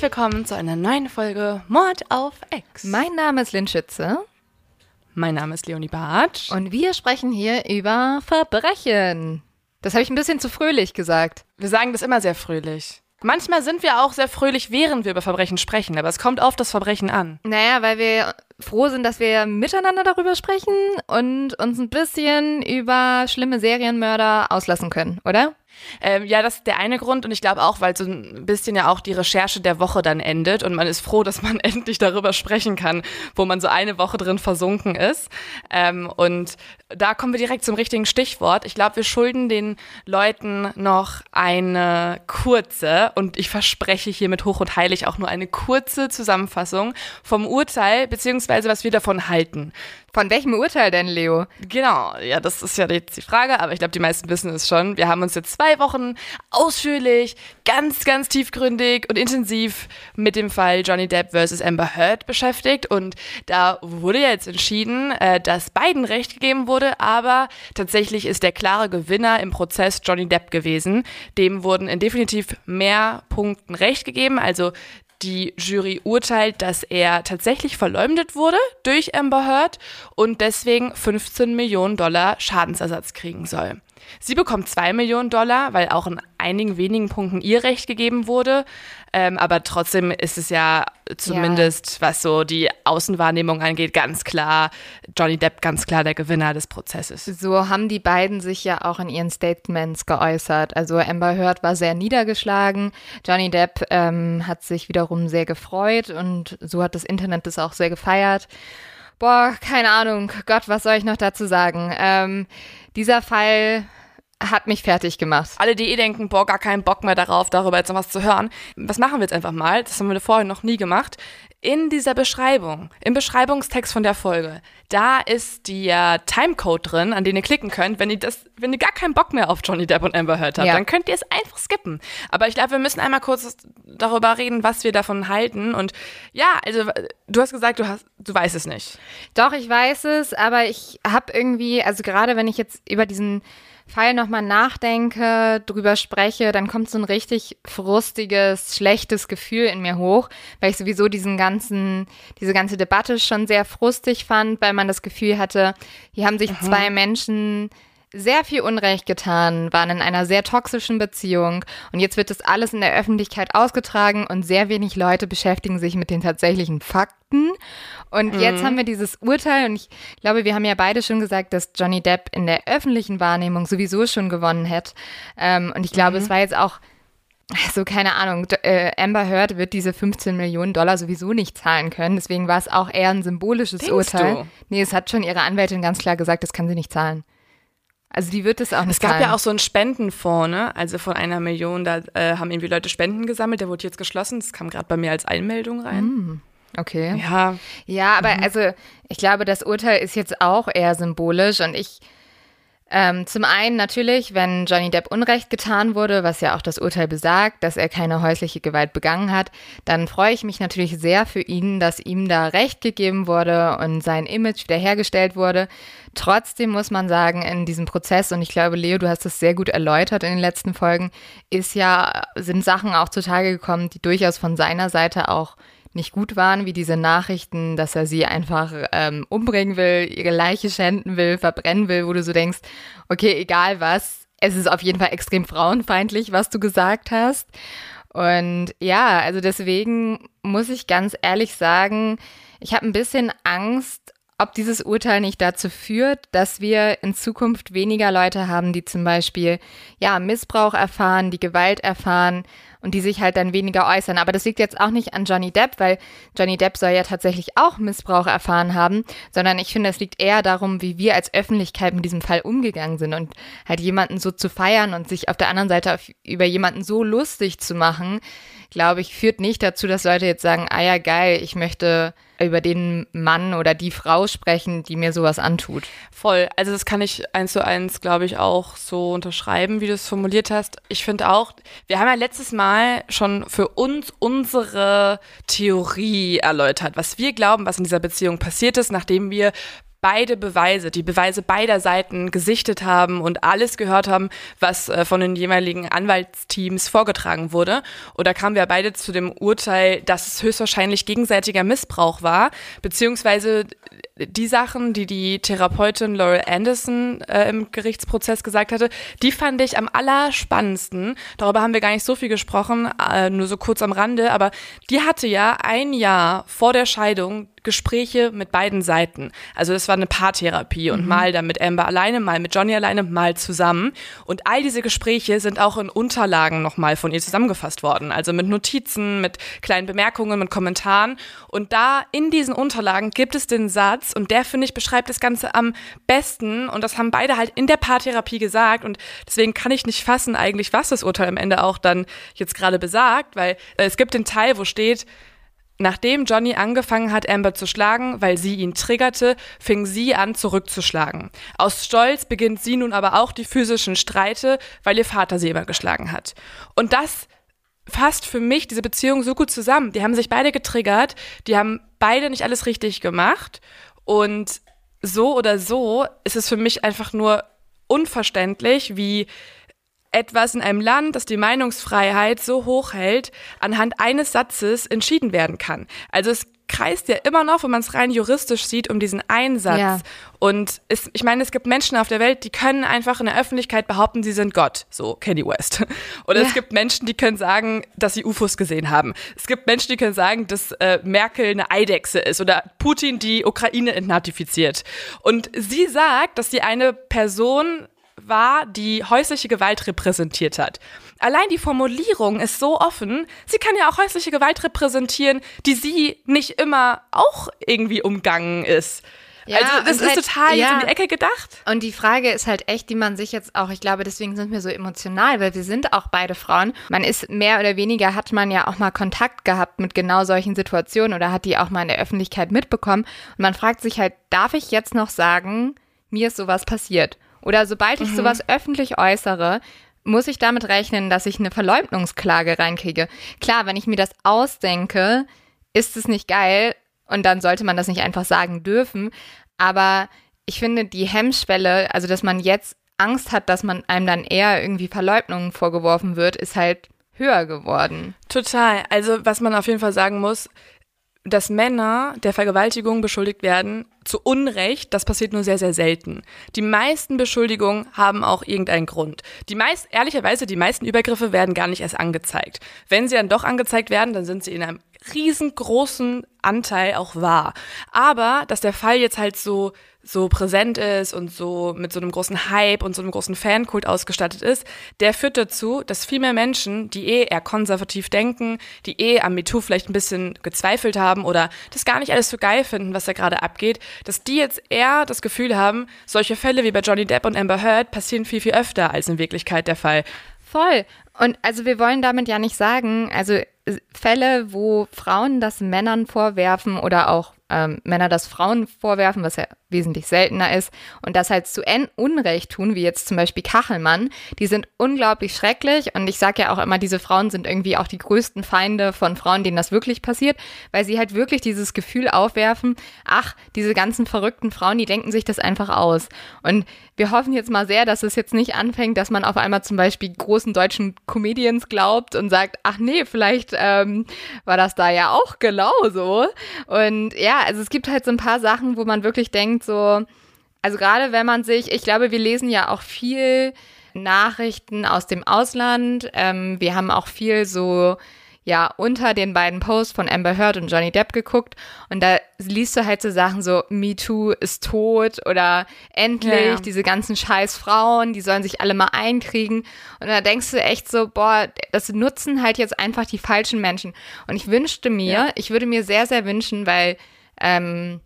Herzlich willkommen zu einer neuen Folge Mord auf Ex. Mein Name ist Lynn Schütze. Mein Name ist Leonie Bartsch. Und wir sprechen hier über Verbrechen. Das habe ich ein bisschen zu fröhlich gesagt. Wir sagen das immer sehr fröhlich. Manchmal sind wir auch sehr fröhlich, während wir über Verbrechen sprechen, aber es kommt auf das Verbrechen an. Naja, weil wir froh sind, dass wir miteinander darüber sprechen und uns ein bisschen über schlimme Serienmörder auslassen können, oder? Ähm, ja, das ist der eine Grund und ich glaube auch, weil so ein bisschen ja auch die Recherche der Woche dann endet und man ist froh, dass man endlich darüber sprechen kann, wo man so eine Woche drin versunken ist. Ähm, und da kommen wir direkt zum richtigen Stichwort. Ich glaube, wir schulden den Leuten noch eine kurze und ich verspreche hiermit hoch und heilig auch nur eine kurze Zusammenfassung vom Urteil beziehungsweise was wir davon halten. Von welchem Urteil denn, Leo? Genau, ja, das ist ja jetzt die Frage, aber ich glaube, die meisten wissen es schon. Wir haben uns jetzt zwei Wochen ausführlich, ganz, ganz tiefgründig und intensiv mit dem Fall Johnny Depp versus Amber Heard beschäftigt und da wurde jetzt entschieden, äh, dass beiden Recht gegeben wurde, aber tatsächlich ist der klare Gewinner im Prozess Johnny Depp gewesen. Dem wurden in definitiv mehr Punkten Recht gegeben, also die Jury urteilt, dass er tatsächlich verleumdet wurde durch Amber Heard und deswegen 15 Millionen Dollar Schadensersatz kriegen soll. Sie bekommt 2 Millionen Dollar, weil auch in einigen wenigen Punkten ihr Recht gegeben wurde. Ähm, aber trotzdem ist es ja zumindest, ja. was so die Außenwahrnehmung angeht, ganz klar, Johnny Depp ganz klar der Gewinner des Prozesses. So haben die beiden sich ja auch in ihren Statements geäußert. Also Amber Heard war sehr niedergeschlagen, Johnny Depp ähm, hat sich wiederum sehr gefreut und so hat das Internet das auch sehr gefeiert. Boah, keine Ahnung. Gott, was soll ich noch dazu sagen? Ähm, dieser Fall hat mich fertig gemacht. Alle, die eh denken, boah, gar keinen Bock mehr darauf, darüber jetzt noch was zu hören. Was machen wir jetzt einfach mal? Das haben wir vorher noch nie gemacht. In dieser Beschreibung, im Beschreibungstext von der Folge, da ist der Timecode drin, an den ihr klicken könnt, wenn ihr das, wenn ihr gar keinen Bock mehr auf Johnny Depp und Amber Heard habt, ja. dann könnt ihr es einfach skippen. Aber ich glaube, wir müssen einmal kurz darüber reden, was wir davon halten. Und ja, also du hast gesagt, du hast, du weißt es nicht. Doch, ich weiß es, aber ich habe irgendwie, also gerade wenn ich jetzt über diesen Fall nochmal nachdenke, drüber spreche, dann kommt so ein richtig frustiges, schlechtes Gefühl in mir hoch, weil ich sowieso diesen ganzen, diese ganze Debatte schon sehr frustig fand, weil man das Gefühl hatte, hier haben sich mhm. zwei Menschen sehr viel Unrecht getan, waren in einer sehr toxischen Beziehung und jetzt wird das alles in der Öffentlichkeit ausgetragen und sehr wenig Leute beschäftigen sich mit den tatsächlichen Fakten. Und mhm. jetzt haben wir dieses Urteil und ich glaube, wir haben ja beide schon gesagt, dass Johnny Depp in der öffentlichen Wahrnehmung sowieso schon gewonnen hat. Ähm, und ich glaube, mhm. es war jetzt auch also keine Ahnung, äh, Amber Heard wird diese 15 Millionen Dollar sowieso nicht zahlen können. Deswegen war es auch eher ein symbolisches Denkst Urteil. Du? Nee, es hat schon ihre Anwältin ganz klar gesagt, das kann sie nicht zahlen. Also die wird es auch nicht Es gab zahlen. ja auch so einen Spendenfonds, ne? Also von einer Million, da äh, haben irgendwie Leute Spenden gesammelt, der wurde jetzt geschlossen. Das kam gerade bei mir als Einmeldung rein. Mm, okay. Ja. Ja, aber mhm. also ich glaube, das Urteil ist jetzt auch eher symbolisch und ich ähm, zum einen natürlich, wenn Johnny Depp Unrecht getan wurde, was ja auch das Urteil besagt, dass er keine häusliche Gewalt begangen hat, dann freue ich mich natürlich sehr für ihn, dass ihm da Recht gegeben wurde und sein Image wiederhergestellt wurde. Trotzdem muss man sagen, in diesem Prozess, und ich glaube, Leo, du hast es sehr gut erläutert in den letzten Folgen, ist ja, sind Sachen auch zutage gekommen, die durchaus von seiner Seite auch nicht gut waren, wie diese Nachrichten, dass er sie einfach ähm, umbringen will, ihre Leiche schänden will, verbrennen will, wo du so denkst, okay, egal was, es ist auf jeden Fall extrem frauenfeindlich, was du gesagt hast. Und ja, also deswegen muss ich ganz ehrlich sagen, ich habe ein bisschen Angst, ob dieses Urteil nicht dazu führt, dass wir in Zukunft weniger Leute haben, die zum Beispiel ja Missbrauch erfahren, die Gewalt erfahren und die sich halt dann weniger äußern. Aber das liegt jetzt auch nicht an Johnny Depp, weil Johnny Depp soll ja tatsächlich auch Missbrauch erfahren haben, sondern ich finde, es liegt eher darum, wie wir als Öffentlichkeit mit diesem Fall umgegangen sind und halt jemanden so zu feiern und sich auf der anderen Seite auf, über jemanden so lustig zu machen, glaube ich, führt nicht dazu, dass Leute jetzt sagen, ah ja, geil, ich möchte über den Mann oder die Frau sprechen, die mir sowas antut. Voll. Also das kann ich eins zu eins, glaube ich, auch so unterschreiben, wie du es formuliert hast. Ich finde auch, wir haben ja letztes Mal schon für uns unsere Theorie erläutert, was wir glauben, was in dieser Beziehung passiert ist, nachdem wir beide Beweise, die Beweise beider Seiten gesichtet haben und alles gehört haben, was äh, von den jeweiligen Anwaltsteams vorgetragen wurde. Und da kamen wir beide zu dem Urteil, dass es höchstwahrscheinlich gegenseitiger Missbrauch war, beziehungsweise die Sachen, die die Therapeutin Laurel Anderson äh, im Gerichtsprozess gesagt hatte, die fand ich am allerspannendsten. Darüber haben wir gar nicht so viel gesprochen, äh, nur so kurz am Rande, aber die hatte ja ein Jahr vor der Scheidung Gespräche mit beiden Seiten. Also das war eine Paartherapie und mhm. mal dann mit Amber alleine, mal mit Johnny alleine, mal zusammen. Und all diese Gespräche sind auch in Unterlagen nochmal von ihr zusammengefasst worden. Also mit Notizen, mit kleinen Bemerkungen, mit Kommentaren. Und da in diesen Unterlagen gibt es den Satz, und der finde ich beschreibt das Ganze am besten. Und das haben beide halt in der Paartherapie gesagt. Und deswegen kann ich nicht fassen eigentlich, was das Urteil am Ende auch dann jetzt gerade besagt, weil äh, es gibt den Teil, wo steht, Nachdem Johnny angefangen hat, Amber zu schlagen, weil sie ihn triggerte, fing sie an, zurückzuschlagen. Aus Stolz beginnt sie nun aber auch die physischen Streite, weil ihr Vater sie immer geschlagen hat. Und das fasst für mich diese Beziehung so gut zusammen. Die haben sich beide getriggert, die haben beide nicht alles richtig gemacht. Und so oder so ist es für mich einfach nur unverständlich, wie etwas in einem Land, das die Meinungsfreiheit so hoch hält, anhand eines Satzes entschieden werden kann. Also es kreist ja immer noch, wenn man es rein juristisch sieht, um diesen Einsatz. Ja. Und es, ich meine, es gibt Menschen auf der Welt, die können einfach in der Öffentlichkeit behaupten, sie sind Gott, so Kanye West. Oder ja. es gibt Menschen, die können sagen, dass sie UFOs gesehen haben. Es gibt Menschen, die können sagen, dass äh, Merkel eine Eidechse ist oder Putin die Ukraine entnatifiziert. Und sie sagt, dass sie eine Person war, die häusliche Gewalt repräsentiert hat. Allein die Formulierung ist so offen. Sie kann ja auch häusliche Gewalt repräsentieren, die sie nicht immer auch irgendwie umgangen ist. Ja, also das ist halt, total ja. in die Ecke gedacht. Und die Frage ist halt echt, die man sich jetzt auch, ich glaube, deswegen sind wir so emotional, weil wir sind auch beide Frauen. Man ist mehr oder weniger, hat man ja auch mal Kontakt gehabt mit genau solchen Situationen oder hat die auch mal in der Öffentlichkeit mitbekommen. Und man fragt sich halt, darf ich jetzt noch sagen, mir ist sowas passiert? Oder sobald ich mhm. sowas öffentlich äußere, muss ich damit rechnen, dass ich eine Verleugnungsklage reinkriege. Klar, wenn ich mir das ausdenke, ist es nicht geil und dann sollte man das nicht einfach sagen dürfen. Aber ich finde die Hemmschwelle, also dass man jetzt Angst hat, dass man einem dann eher irgendwie Verleugnungen vorgeworfen wird, ist halt höher geworden. Total. Also was man auf jeden Fall sagen muss, dass Männer der Vergewaltigung beschuldigt werden, zu Unrecht, das passiert nur sehr, sehr selten. Die meisten Beschuldigungen haben auch irgendeinen Grund. Die meist, ehrlicherweise, die meisten Übergriffe werden gar nicht erst angezeigt. Wenn sie dann doch angezeigt werden, dann sind sie in einem riesengroßen Anteil auch wahr. Aber, dass der Fall jetzt halt so so präsent ist und so mit so einem großen Hype und so einem großen Fankult ausgestattet ist, der führt dazu, dass viel mehr Menschen, die eh eher konservativ denken, die eh am MeToo vielleicht ein bisschen gezweifelt haben oder das gar nicht alles so geil finden, was da gerade abgeht, dass die jetzt eher das Gefühl haben, solche Fälle wie bei Johnny Depp und Amber Heard passieren viel, viel öfter als in Wirklichkeit der Fall. Voll. Und also wir wollen damit ja nicht sagen, also Fälle, wo Frauen das Männern vorwerfen oder auch ähm, Männer das Frauen vorwerfen, was ja wesentlich seltener ist, und das halt zu Unrecht tun, wie jetzt zum Beispiel Kachelmann, die sind unglaublich schrecklich. Und ich sage ja auch immer, diese Frauen sind irgendwie auch die größten Feinde von Frauen, denen das wirklich passiert, weil sie halt wirklich dieses Gefühl aufwerfen, ach, diese ganzen verrückten Frauen, die denken sich das einfach aus. Und wir hoffen jetzt mal sehr, dass es jetzt nicht anfängt, dass man auf einmal zum Beispiel großen deutschen Comedians glaubt und sagt, ach nee, vielleicht ähm, war das da ja auch genauso. Und ja, also es gibt halt so ein paar Sachen, wo man wirklich denkt, so, also gerade wenn man sich, ich glaube, wir lesen ja auch viel Nachrichten aus dem Ausland. Ähm, wir haben auch viel so ja unter den beiden Posts von Amber Heard und Johnny Depp geguckt und da liest du halt so Sachen so Me Too ist tot oder endlich ja, ja. diese ganzen scheiß Frauen, die sollen sich alle mal einkriegen und da denkst du echt so, boah, das nutzen halt jetzt einfach die falschen Menschen und ich wünschte mir, ja. ich würde mir sehr, sehr wünschen, weil ähm,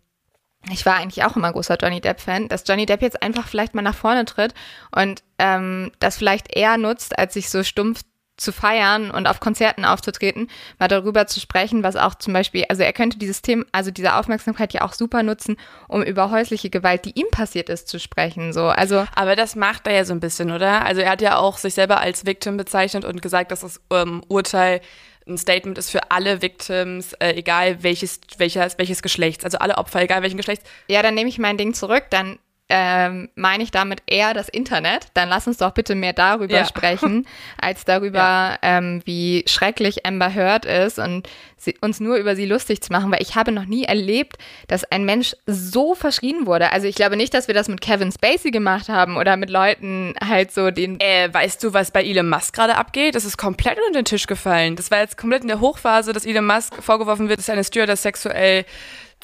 ich war eigentlich auch immer großer Johnny Depp-Fan, dass Johnny Depp jetzt einfach vielleicht mal nach vorne tritt und ähm, das vielleicht eher nutzt, als sich so stumpf zu feiern und auf Konzerten aufzutreten, mal darüber zu sprechen, was auch zum Beispiel, also er könnte dieses Thema, also diese Aufmerksamkeit ja auch super nutzen, um über häusliche Gewalt, die ihm passiert ist, zu sprechen. So, also. Aber das macht er ja so ein bisschen, oder? Also er hat ja auch sich selber als Victim bezeichnet und gesagt, dass das ähm, Urteil ein Statement ist für alle Victims, äh, egal welches, welches, welches Geschlechts, also alle Opfer, egal welchen Geschlechts. Ja, dann nehme ich mein Ding zurück, dann ähm, meine ich damit eher das Internet. Dann lass uns doch bitte mehr darüber ja. sprechen, als darüber, ja. ähm, wie schrecklich Amber Heard ist und sie, uns nur über sie lustig zu machen, weil ich habe noch nie erlebt, dass ein Mensch so verschrien wurde. Also ich glaube nicht, dass wir das mit Kevin Spacey gemacht haben oder mit Leuten halt so den. Äh, weißt du, was bei Elon Musk gerade abgeht? Das ist komplett unter den Tisch gefallen. Das war jetzt komplett in der Hochphase, dass Elon Musk vorgeworfen wird, dass eine Stewardess sexuell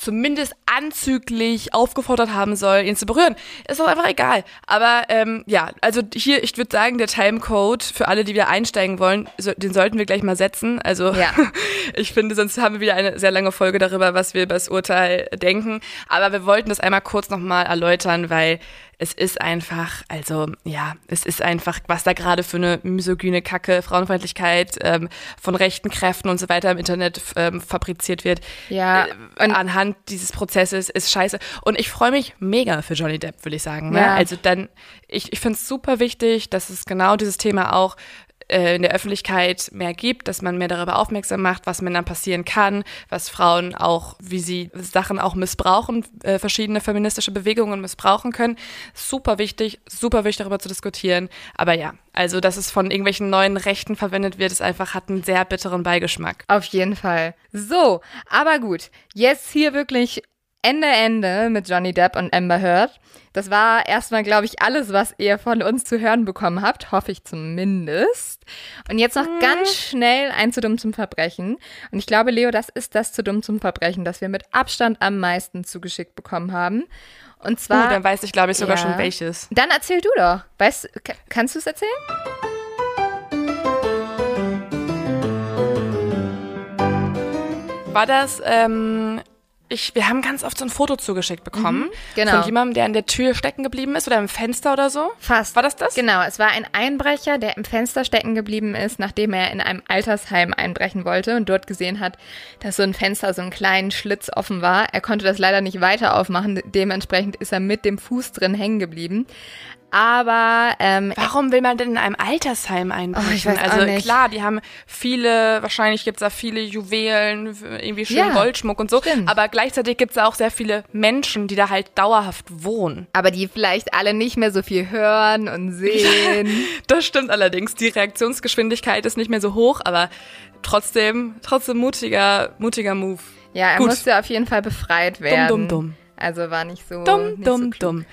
zumindest anzüglich aufgefordert haben soll, ihn zu berühren. Ist doch einfach egal. Aber ähm, ja, also hier, ich würde sagen, der Timecode für alle, die wieder einsteigen wollen, so, den sollten wir gleich mal setzen. Also ja. ich finde, sonst haben wir wieder eine sehr lange Folge darüber, was wir über das Urteil denken. Aber wir wollten das einmal kurz nochmal erläutern, weil es ist einfach, also ja, es ist einfach, was da gerade für eine misogyne Kacke, Frauenfeindlichkeit ähm, von rechten Kräften und so weiter im Internet ähm, fabriziert wird. Ja. Äh, anhand dieses Prozesses ist scheiße. Und ich freue mich mega für Johnny Depp, will ich sagen. Ne? Ja. Also dann, ich, ich finde es super wichtig, dass es genau dieses Thema auch äh, in der Öffentlichkeit mehr gibt, dass man mehr darüber aufmerksam macht, was Männern passieren kann, was Frauen auch, wie sie Sachen auch missbrauchen, äh, verschiedene feministische Bewegungen missbrauchen können. Super wichtig, super wichtig darüber zu diskutieren. Aber ja, also dass es von irgendwelchen neuen Rechten verwendet wird, ist einfach, hat einen sehr bitteren Beigeschmack. Auf jeden Fall. So, aber gut, jetzt hier wirklich Ende, Ende mit Johnny Depp und Amber Heard. Das war erstmal, glaube ich, alles, was ihr von uns zu hören bekommen habt. Hoffe ich zumindest. Und jetzt noch mhm. ganz schnell ein zu dumm zum Verbrechen. Und ich glaube, Leo, das ist das zu dumm zum Verbrechen, das wir mit Abstand am meisten zugeschickt bekommen haben. Und zwar. Uh, dann weiß ich, glaube ich, sogar ja. schon welches. Dann erzähl du doch. Weißt, kannst du es erzählen? War das ähm, ich, wir haben ganz oft so ein Foto zugeschickt bekommen. Mhm, genau. Von jemandem, der an der Tür stecken geblieben ist oder im Fenster oder so. Fast. War das das? Genau. Es war ein Einbrecher, der im Fenster stecken geblieben ist, nachdem er in einem Altersheim einbrechen wollte und dort gesehen hat, dass so ein Fenster, so einen kleinen Schlitz offen war. Er konnte das leider nicht weiter aufmachen. Dementsprechend ist er mit dem Fuß drin hängen geblieben. Aber ähm, warum will man denn in einem Altersheim einbrechen? Oh, also klar, die haben viele, wahrscheinlich gibt's da viele Juwelen, irgendwie schön ja, Goldschmuck und so. Stimmt. Aber gleichzeitig gibt's da auch sehr viele Menschen, die da halt dauerhaft wohnen. Aber die vielleicht alle nicht mehr so viel hören und sehen. das stimmt allerdings. Die Reaktionsgeschwindigkeit ist nicht mehr so hoch, aber trotzdem, trotzdem mutiger, mutiger Move. Ja, er Gut. musste auf jeden Fall befreit werden. Dumm, dumm, dumm. Also war nicht so. Dumm, nicht dumm, so dumm.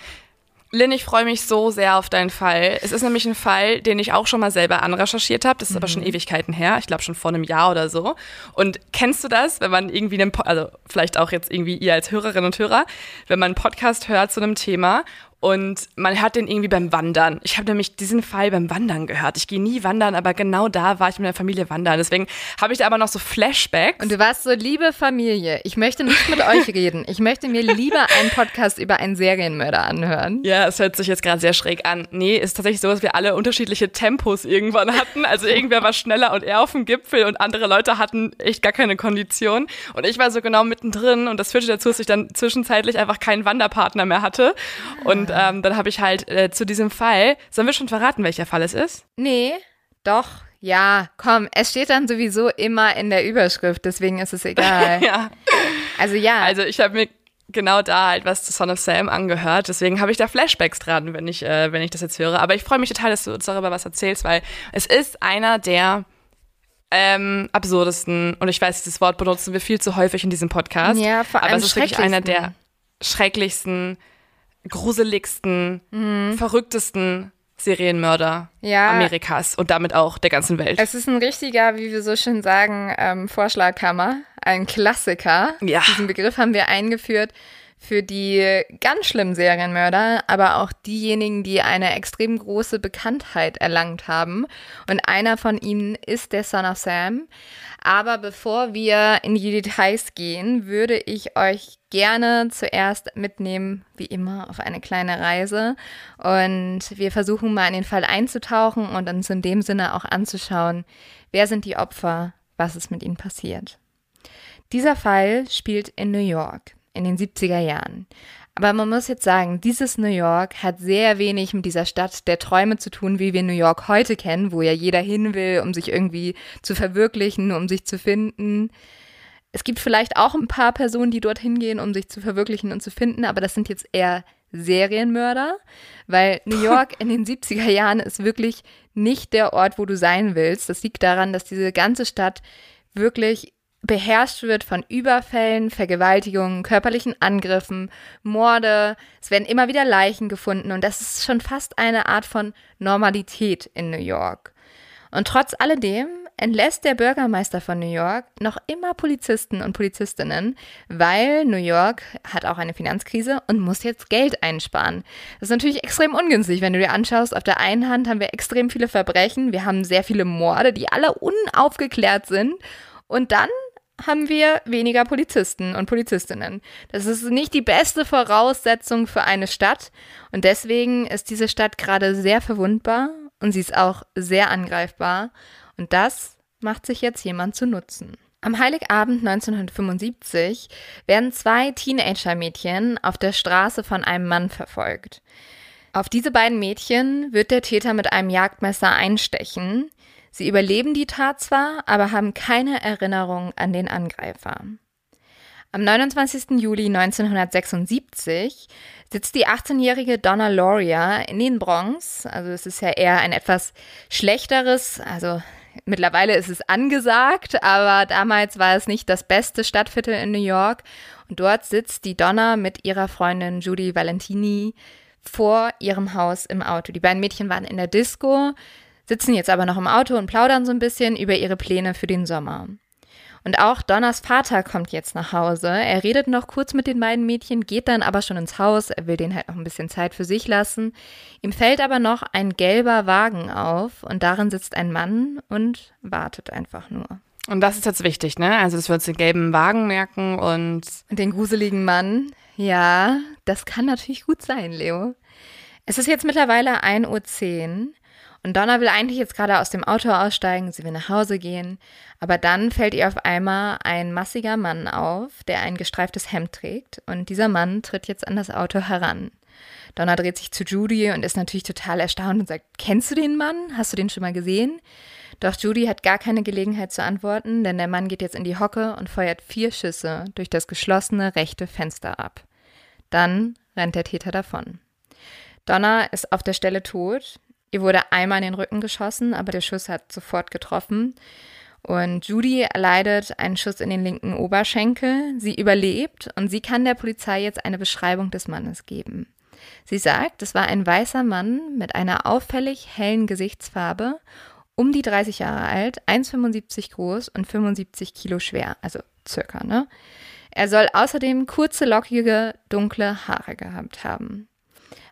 Lynn, ich freue mich so sehr auf deinen Fall. Es ist nämlich ein Fall, den ich auch schon mal selber anrecherchiert habe. Das ist mhm. aber schon mhm. Ewigkeiten her. Ich glaube schon vor einem Jahr oder so. Und kennst du das, wenn man irgendwie einen, also vielleicht auch jetzt irgendwie ihr als Hörerinnen und Hörer, wenn man einen Podcast hört zu einem Thema und man hört den irgendwie beim Wandern. Ich habe nämlich diesen Fall beim Wandern gehört. Ich gehe nie wandern, aber genau da war ich mit der Familie wandern. Deswegen habe ich da aber noch so Flashbacks. Und du warst so, liebe Familie, ich möchte nicht mit euch reden. Ich möchte mir lieber einen Podcast über einen Serienmörder anhören. Ja, es hört sich jetzt gerade sehr schräg an. Nee, ist tatsächlich so, dass wir alle unterschiedliche Tempos irgendwann hatten. Also irgendwer war schneller und eher auf dem Gipfel und andere Leute hatten echt gar keine Kondition. Und ich war so genau mittendrin und das führte dazu, dass ich dann zwischenzeitlich einfach keinen Wanderpartner mehr hatte. Und und ähm, dann habe ich halt äh, zu diesem Fall, sollen wir schon verraten, welcher Fall es ist? Nee, doch. Ja, komm, es steht dann sowieso immer in der Überschrift, deswegen ist es egal. ja. Also ja. Also ich habe mir genau da halt was zu Son of Sam angehört. Deswegen habe ich da Flashbacks dran, wenn ich, äh, wenn ich das jetzt höre. Aber ich freue mich total, dass du uns darüber was erzählst, weil es ist einer der ähm, absurdesten, und ich weiß, dieses Wort benutzen wir viel zu häufig in diesem Podcast. Ja, vor allem aber es ist wirklich einer der schrecklichsten gruseligsten, mhm. verrücktesten Serienmörder ja, Amerikas und damit auch der ganzen Welt. Es ist ein richtiger, wie wir so schön sagen, ähm, Vorschlaghammer, ein Klassiker. Ja. Diesen Begriff haben wir eingeführt für die ganz schlimmen Serienmörder, aber auch diejenigen, die eine extrem große Bekanntheit erlangt haben. Und einer von ihnen ist der Son of Sam. Aber bevor wir in die Details gehen, würde ich euch gerne zuerst mitnehmen, wie immer, auf eine kleine Reise. Und wir versuchen mal in den Fall einzutauchen und uns in dem Sinne auch anzuschauen, wer sind die Opfer, was ist mit ihnen passiert. Dieser Fall spielt in New York in den 70er Jahren. Aber man muss jetzt sagen, dieses New York hat sehr wenig mit dieser Stadt der Träume zu tun, wie wir New York heute kennen, wo ja jeder hin will, um sich irgendwie zu verwirklichen, um sich zu finden. Es gibt vielleicht auch ein paar Personen, die dorthin gehen, um sich zu verwirklichen und zu finden, aber das sind jetzt eher Serienmörder, weil New York in den 70er Jahren ist wirklich nicht der Ort, wo du sein willst. Das liegt daran, dass diese ganze Stadt wirklich beherrscht wird von Überfällen, Vergewaltigungen, körperlichen Angriffen, Morde. Es werden immer wieder Leichen gefunden und das ist schon fast eine Art von Normalität in New York. Und trotz alledem entlässt der Bürgermeister von New York noch immer Polizisten und Polizistinnen, weil New York hat auch eine Finanzkrise und muss jetzt Geld einsparen. Das ist natürlich extrem ungünstig, wenn du dir anschaust, auf der einen Hand haben wir extrem viele Verbrechen, wir haben sehr viele Morde, die alle unaufgeklärt sind und dann haben wir weniger Polizisten und Polizistinnen. Das ist nicht die beste Voraussetzung für eine Stadt und deswegen ist diese Stadt gerade sehr verwundbar und sie ist auch sehr angreifbar und das macht sich jetzt jemand zu nutzen. Am Heiligabend 1975 werden zwei Teenager-Mädchen auf der Straße von einem Mann verfolgt. Auf diese beiden Mädchen wird der Täter mit einem Jagdmesser einstechen. Sie überleben die Tat zwar, aber haben keine Erinnerung an den Angreifer. Am 29. Juli 1976 sitzt die 18-jährige Donna Loria in den Bronx. Also es ist ja eher ein etwas schlechteres, also Mittlerweile ist es angesagt, aber damals war es nicht das beste Stadtviertel in New York. Und dort sitzt die Donna mit ihrer Freundin Judy Valentini vor ihrem Haus im Auto. Die beiden Mädchen waren in der Disco, sitzen jetzt aber noch im Auto und plaudern so ein bisschen über ihre Pläne für den Sommer. Und auch Donners Vater kommt jetzt nach Hause. Er redet noch kurz mit den beiden Mädchen, geht dann aber schon ins Haus. Er will denen halt noch ein bisschen Zeit für sich lassen. Ihm fällt aber noch ein gelber Wagen auf und darin sitzt ein Mann und wartet einfach nur. Und das ist jetzt wichtig, ne? Also, dass wir uns den gelben Wagen merken und. Und den gruseligen Mann. Ja, das kann natürlich gut sein, Leo. Es ist jetzt mittlerweile 1.10 Uhr und Donna will eigentlich jetzt gerade aus dem Auto aussteigen, sie will nach Hause gehen, aber dann fällt ihr auf einmal ein massiger Mann auf, der ein gestreiftes Hemd trägt und dieser Mann tritt jetzt an das Auto heran. Donna dreht sich zu Judy und ist natürlich total erstaunt und sagt, kennst du den Mann? Hast du den schon mal gesehen? Doch Judy hat gar keine Gelegenheit zu antworten, denn der Mann geht jetzt in die Hocke und feuert vier Schüsse durch das geschlossene rechte Fenster ab. Dann rennt der Täter davon. Donna ist auf der Stelle tot. Ihr wurde einmal in den Rücken geschossen, aber der Schuss hat sofort getroffen. Und Judy erleidet einen Schuss in den linken Oberschenkel. Sie überlebt und sie kann der Polizei jetzt eine Beschreibung des Mannes geben. Sie sagt, es war ein weißer Mann mit einer auffällig hellen Gesichtsfarbe, um die 30 Jahre alt, 1,75 groß und 75 Kilo schwer, also circa, ne? Er soll außerdem kurze, lockige, dunkle Haare gehabt haben.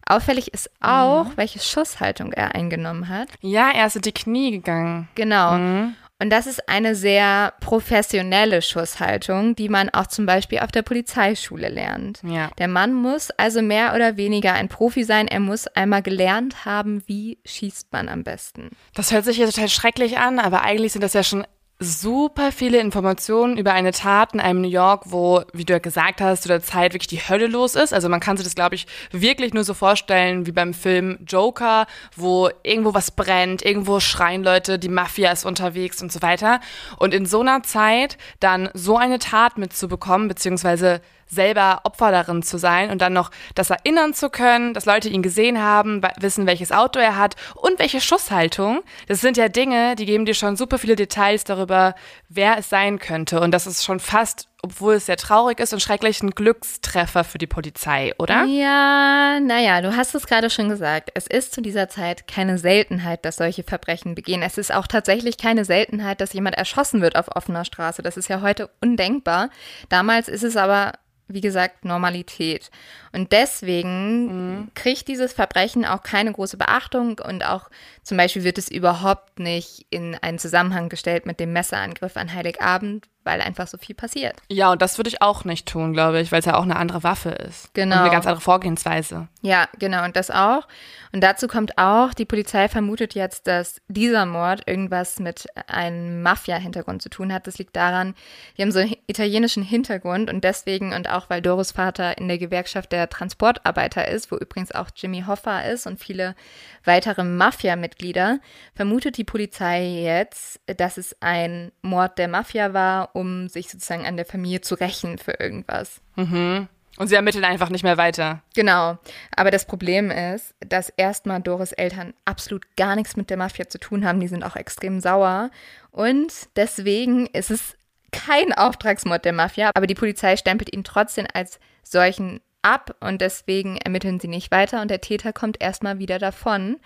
Auffällig ist auch, mhm. welche Schusshaltung er eingenommen hat. Ja, er ist in die Knie gegangen. Genau. Mhm. Und das ist eine sehr professionelle Schusshaltung, die man auch zum Beispiel auf der Polizeischule lernt. Ja. Der Mann muss also mehr oder weniger ein Profi sein. Er muss einmal gelernt haben, wie schießt man am besten. Das hört sich ja total schrecklich an, aber eigentlich sind das ja schon super viele Informationen über eine Tat in einem New York, wo, wie du ja gesagt hast, zu der Zeit wirklich die Hölle los ist. Also man kann sich das, glaube ich, wirklich nur so vorstellen wie beim Film Joker, wo irgendwo was brennt, irgendwo schreien Leute, die Mafia ist unterwegs und so weiter. Und in so einer Zeit dann so eine Tat mitzubekommen, beziehungsweise selber Opfer darin zu sein und dann noch das erinnern zu können, dass Leute ihn gesehen haben, wissen, welches Auto er hat und welche Schusshaltung. Das sind ja Dinge, die geben dir schon super viele Details darüber, wer es sein könnte. Und das ist schon fast, obwohl es sehr traurig ist und schrecklich, ein Glückstreffer für die Polizei, oder? Ja, naja, du hast es gerade schon gesagt. Es ist zu dieser Zeit keine Seltenheit, dass solche Verbrechen begehen. Es ist auch tatsächlich keine Seltenheit, dass jemand erschossen wird auf offener Straße. Das ist ja heute undenkbar. Damals ist es aber wie gesagt, Normalität. Und deswegen mhm. kriegt dieses Verbrechen auch keine große Beachtung und auch zum Beispiel wird es überhaupt nicht in einen Zusammenhang gestellt mit dem Messerangriff an Heiligabend, weil einfach so viel passiert. Ja, und das würde ich auch nicht tun, glaube ich, weil es ja auch eine andere Waffe ist. Genau. Und eine ganz andere Vorgehensweise. Ja, genau, und das auch. Und dazu kommt auch, die Polizei vermutet jetzt, dass dieser Mord irgendwas mit einem Mafia-Hintergrund zu tun hat. Das liegt daran, die haben so einen italienischen Hintergrund und deswegen und auch, weil Doris Vater in der Gewerkschaft der Transportarbeiter ist, wo übrigens auch Jimmy Hoffa ist und viele weitere Mafia-Mitglieder, vermutet die Polizei jetzt, dass es ein Mord der Mafia war, um sich sozusagen an der Familie zu rächen für irgendwas. Mhm. Und sie ermitteln einfach nicht mehr weiter. Genau. Aber das Problem ist, dass erstmal Doris Eltern absolut gar nichts mit der Mafia zu tun haben. Die sind auch extrem sauer. Und deswegen ist es kein Auftragsmord der Mafia, aber die Polizei stempelt ihn trotzdem als solchen ab und deswegen ermitteln sie nicht weiter und der Täter kommt erstmal wieder davon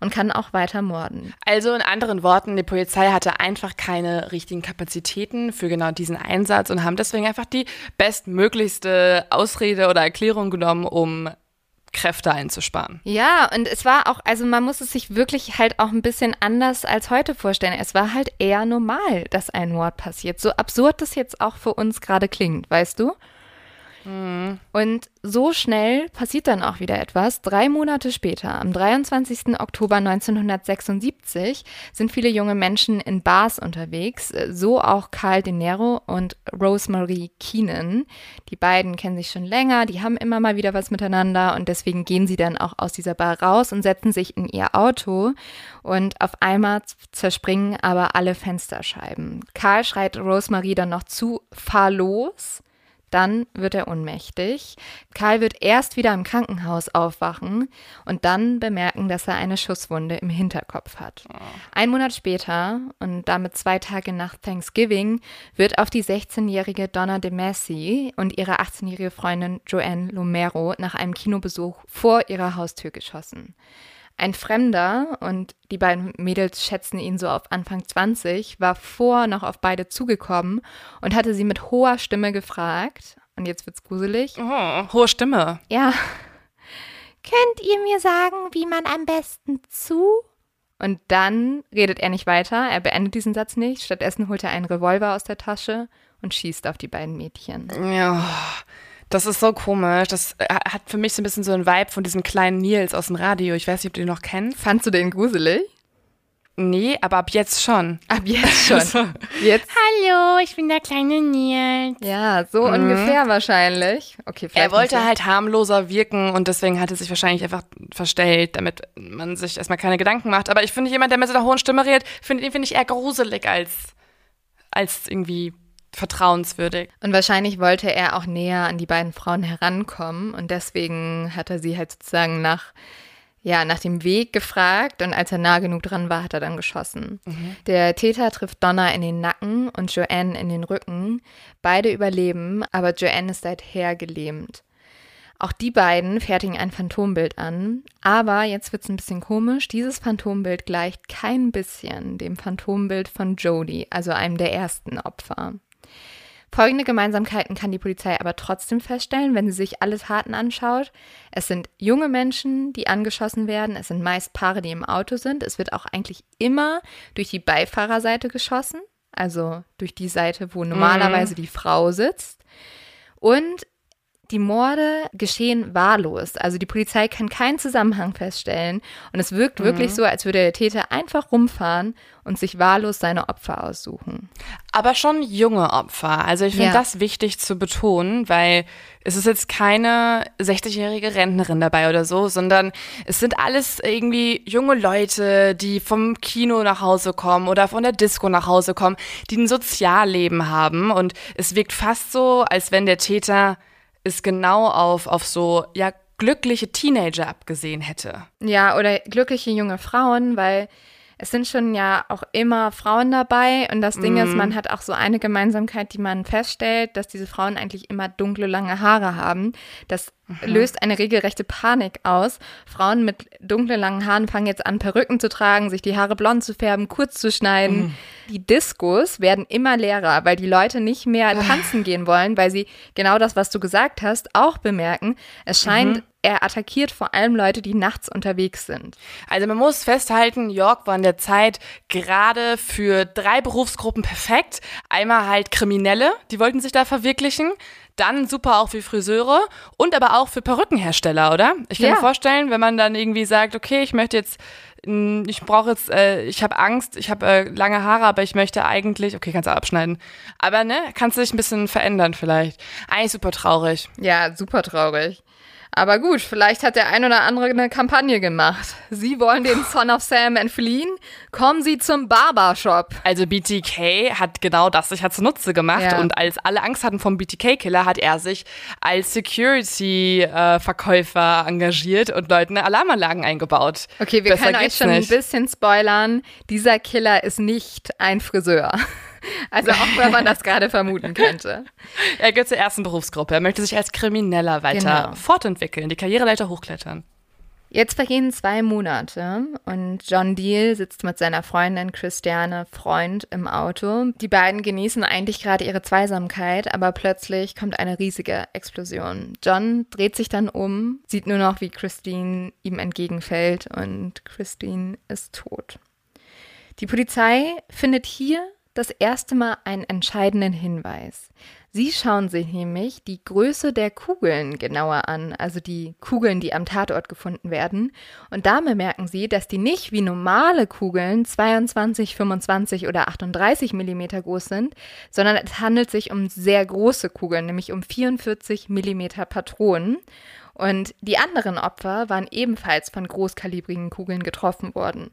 und kann auch weiter morden. Also in anderen Worten, die Polizei hatte einfach keine richtigen Kapazitäten für genau diesen Einsatz und haben deswegen einfach die bestmöglichste Ausrede oder Erklärung genommen, um Kräfte einzusparen. Ja, und es war auch, also man muss es sich wirklich halt auch ein bisschen anders als heute vorstellen. Es war halt eher normal, dass ein Mord passiert. So absurd das jetzt auch für uns gerade klingt, weißt du? Und so schnell passiert dann auch wieder etwas. Drei Monate später, am 23. Oktober 1976, sind viele junge Menschen in Bars unterwegs, so auch Carl De Niro und Rosemary Keenan. Die beiden kennen sich schon länger, die haben immer mal wieder was miteinander und deswegen gehen sie dann auch aus dieser Bar raus und setzen sich in ihr Auto und auf einmal zerspringen aber alle Fensterscheiben. Carl schreit Rosemary dann noch zu, fahr los. Dann wird er ohnmächtig. Karl wird erst wieder im Krankenhaus aufwachen und dann bemerken, dass er eine Schusswunde im Hinterkopf hat. Ein Monat später und damit zwei Tage nach Thanksgiving wird auf die 16-jährige Donna de Massey und ihre 18-jährige Freundin Joanne Lomero nach einem Kinobesuch vor ihrer Haustür geschossen. Ein Fremder, und die beiden Mädels schätzen ihn so auf Anfang 20, war vor noch auf beide zugekommen und hatte sie mit hoher Stimme gefragt, und jetzt wird's gruselig. Oh, hohe Stimme. Ja. Könnt ihr mir sagen, wie man am besten zu? Und dann redet er nicht weiter, er beendet diesen Satz nicht, stattdessen holt er einen Revolver aus der Tasche und schießt auf die beiden Mädchen. Ja. Das ist so komisch. Das äh, hat für mich so ein bisschen so einen Vibe von diesem kleinen Nils aus dem Radio. Ich weiß nicht, ob du den noch kennst. Fandst du den gruselig? Nee, aber ab jetzt schon. Ab jetzt schon. Jetzt? Hallo, ich bin der kleine Nils. Ja, so ungefähr wahrscheinlich. Okay, vielleicht Er wollte so. halt harmloser wirken und deswegen hat er sich wahrscheinlich einfach verstellt, damit man sich erstmal keine Gedanken macht. Aber ich finde, jemand, der mit so einer hohen Stimme redet, finde den finde ich eher gruselig als, als irgendwie vertrauenswürdig. Und wahrscheinlich wollte er auch näher an die beiden Frauen herankommen und deswegen hat er sie halt sozusagen nach, ja, nach dem Weg gefragt und als er nah genug dran war, hat er dann geschossen. Der Täter trifft Donna in den Nacken und Joanne in den Rücken. Beide überleben, aber Joanne ist seither gelähmt. Auch die beiden fertigen ein Phantombild an, aber jetzt wird's ein bisschen komisch. Dieses Phantombild gleicht kein bisschen dem Phantombild von Jodie, also einem der ersten Opfer. Folgende Gemeinsamkeiten kann die Polizei aber trotzdem feststellen, wenn sie sich alle Taten anschaut. Es sind junge Menschen, die angeschossen werden. Es sind meist Paare, die im Auto sind. Es wird auch eigentlich immer durch die Beifahrerseite geschossen, also durch die Seite, wo normalerweise die Frau sitzt. Und die Morde geschehen wahllos. Also die Polizei kann keinen Zusammenhang feststellen. Und es wirkt wirklich so, als würde der Täter einfach rumfahren und sich wahllos seine Opfer aussuchen. Aber schon junge Opfer. Also ich finde Ja. das wichtig zu betonen, weil es ist jetzt keine 60-jährige Rentnerin dabei oder so, sondern es sind alles irgendwie junge Leute, die vom Kino nach Hause kommen oder von der Disco nach Hause kommen, die ein Sozialleben haben. Und es wirkt fast so, als wenn der Täter es genau auf, auf so, ja, glückliche Teenager abgesehen hätte. Ja, oder glückliche junge Frauen, weil es sind schon ja auch immer Frauen dabei. Und das Ding ist, man hat auch so eine Gemeinsamkeit, die man feststellt, dass diese Frauen eigentlich immer dunkle, lange Haare haben. Das mhm. löst eine regelrechte Panik aus. Frauen mit dunklen langen Haaren fangen jetzt an, Perücken zu tragen, sich die Haare blond zu färben, kurz zu schneiden. Mhm. Die Diskos werden immer leerer, weil die Leute nicht mehr ah. tanzen gehen wollen, weil sie genau das, was du gesagt hast, auch bemerken. Es scheint mhm er attackiert vor allem Leute, die nachts unterwegs sind. Also man muss festhalten, York war in der Zeit gerade für drei Berufsgruppen perfekt. Einmal halt Kriminelle, die wollten sich da verwirklichen. Dann super auch für Friseure und aber auch für Perückenhersteller, oder? Ich kann ja. mir vorstellen, wenn man dann irgendwie sagt, okay, ich möchte jetzt ich brauche jetzt, äh, ich habe Angst, ich habe äh, lange Haare, aber ich möchte eigentlich, okay, kannst du abschneiden. Aber ne, kannst du dich ein bisschen verändern vielleicht. Eigentlich super traurig. Ja, super traurig. Aber gut, vielleicht hat der ein oder andere eine Kampagne gemacht. Sie wollen den Son of Sam entfliehen? Kommen Sie zum Barbershop. Also BTK hat genau das sich hat zunutze gemacht ja. und als alle Angst hatten vom BTK-Killer, hat er sich als Security-Verkäufer äh, engagiert und Leuten Alarmanlagen eingebaut. Okay, wir Besser können euch schon nicht. ein bisschen spoilern. Dieser Killer ist nicht ein Friseur. Also auch wenn man das gerade vermuten könnte. Er gehört zur ersten Berufsgruppe. Er möchte sich als Krimineller weiter genau. fortentwickeln, die Karriereleiter hochklettern. Jetzt vergehen zwei Monate und John Deal sitzt mit seiner Freundin Christiane Freund im Auto. Die beiden genießen eigentlich gerade ihre Zweisamkeit, aber plötzlich kommt eine riesige Explosion. John dreht sich dann um, sieht nur noch, wie Christine ihm entgegenfällt und Christine ist tot. Die Polizei findet hier das erste Mal einen entscheidenden Hinweis. Sie schauen sich nämlich die Größe der Kugeln genauer an, also die Kugeln, die am Tatort gefunden werden. Und da bemerken Sie, dass die nicht wie normale Kugeln 22, 25 oder 38 Millimeter groß sind, sondern es handelt sich um sehr große Kugeln, nämlich um 44 Millimeter Patronen. Und die anderen Opfer waren ebenfalls von großkalibrigen Kugeln getroffen worden.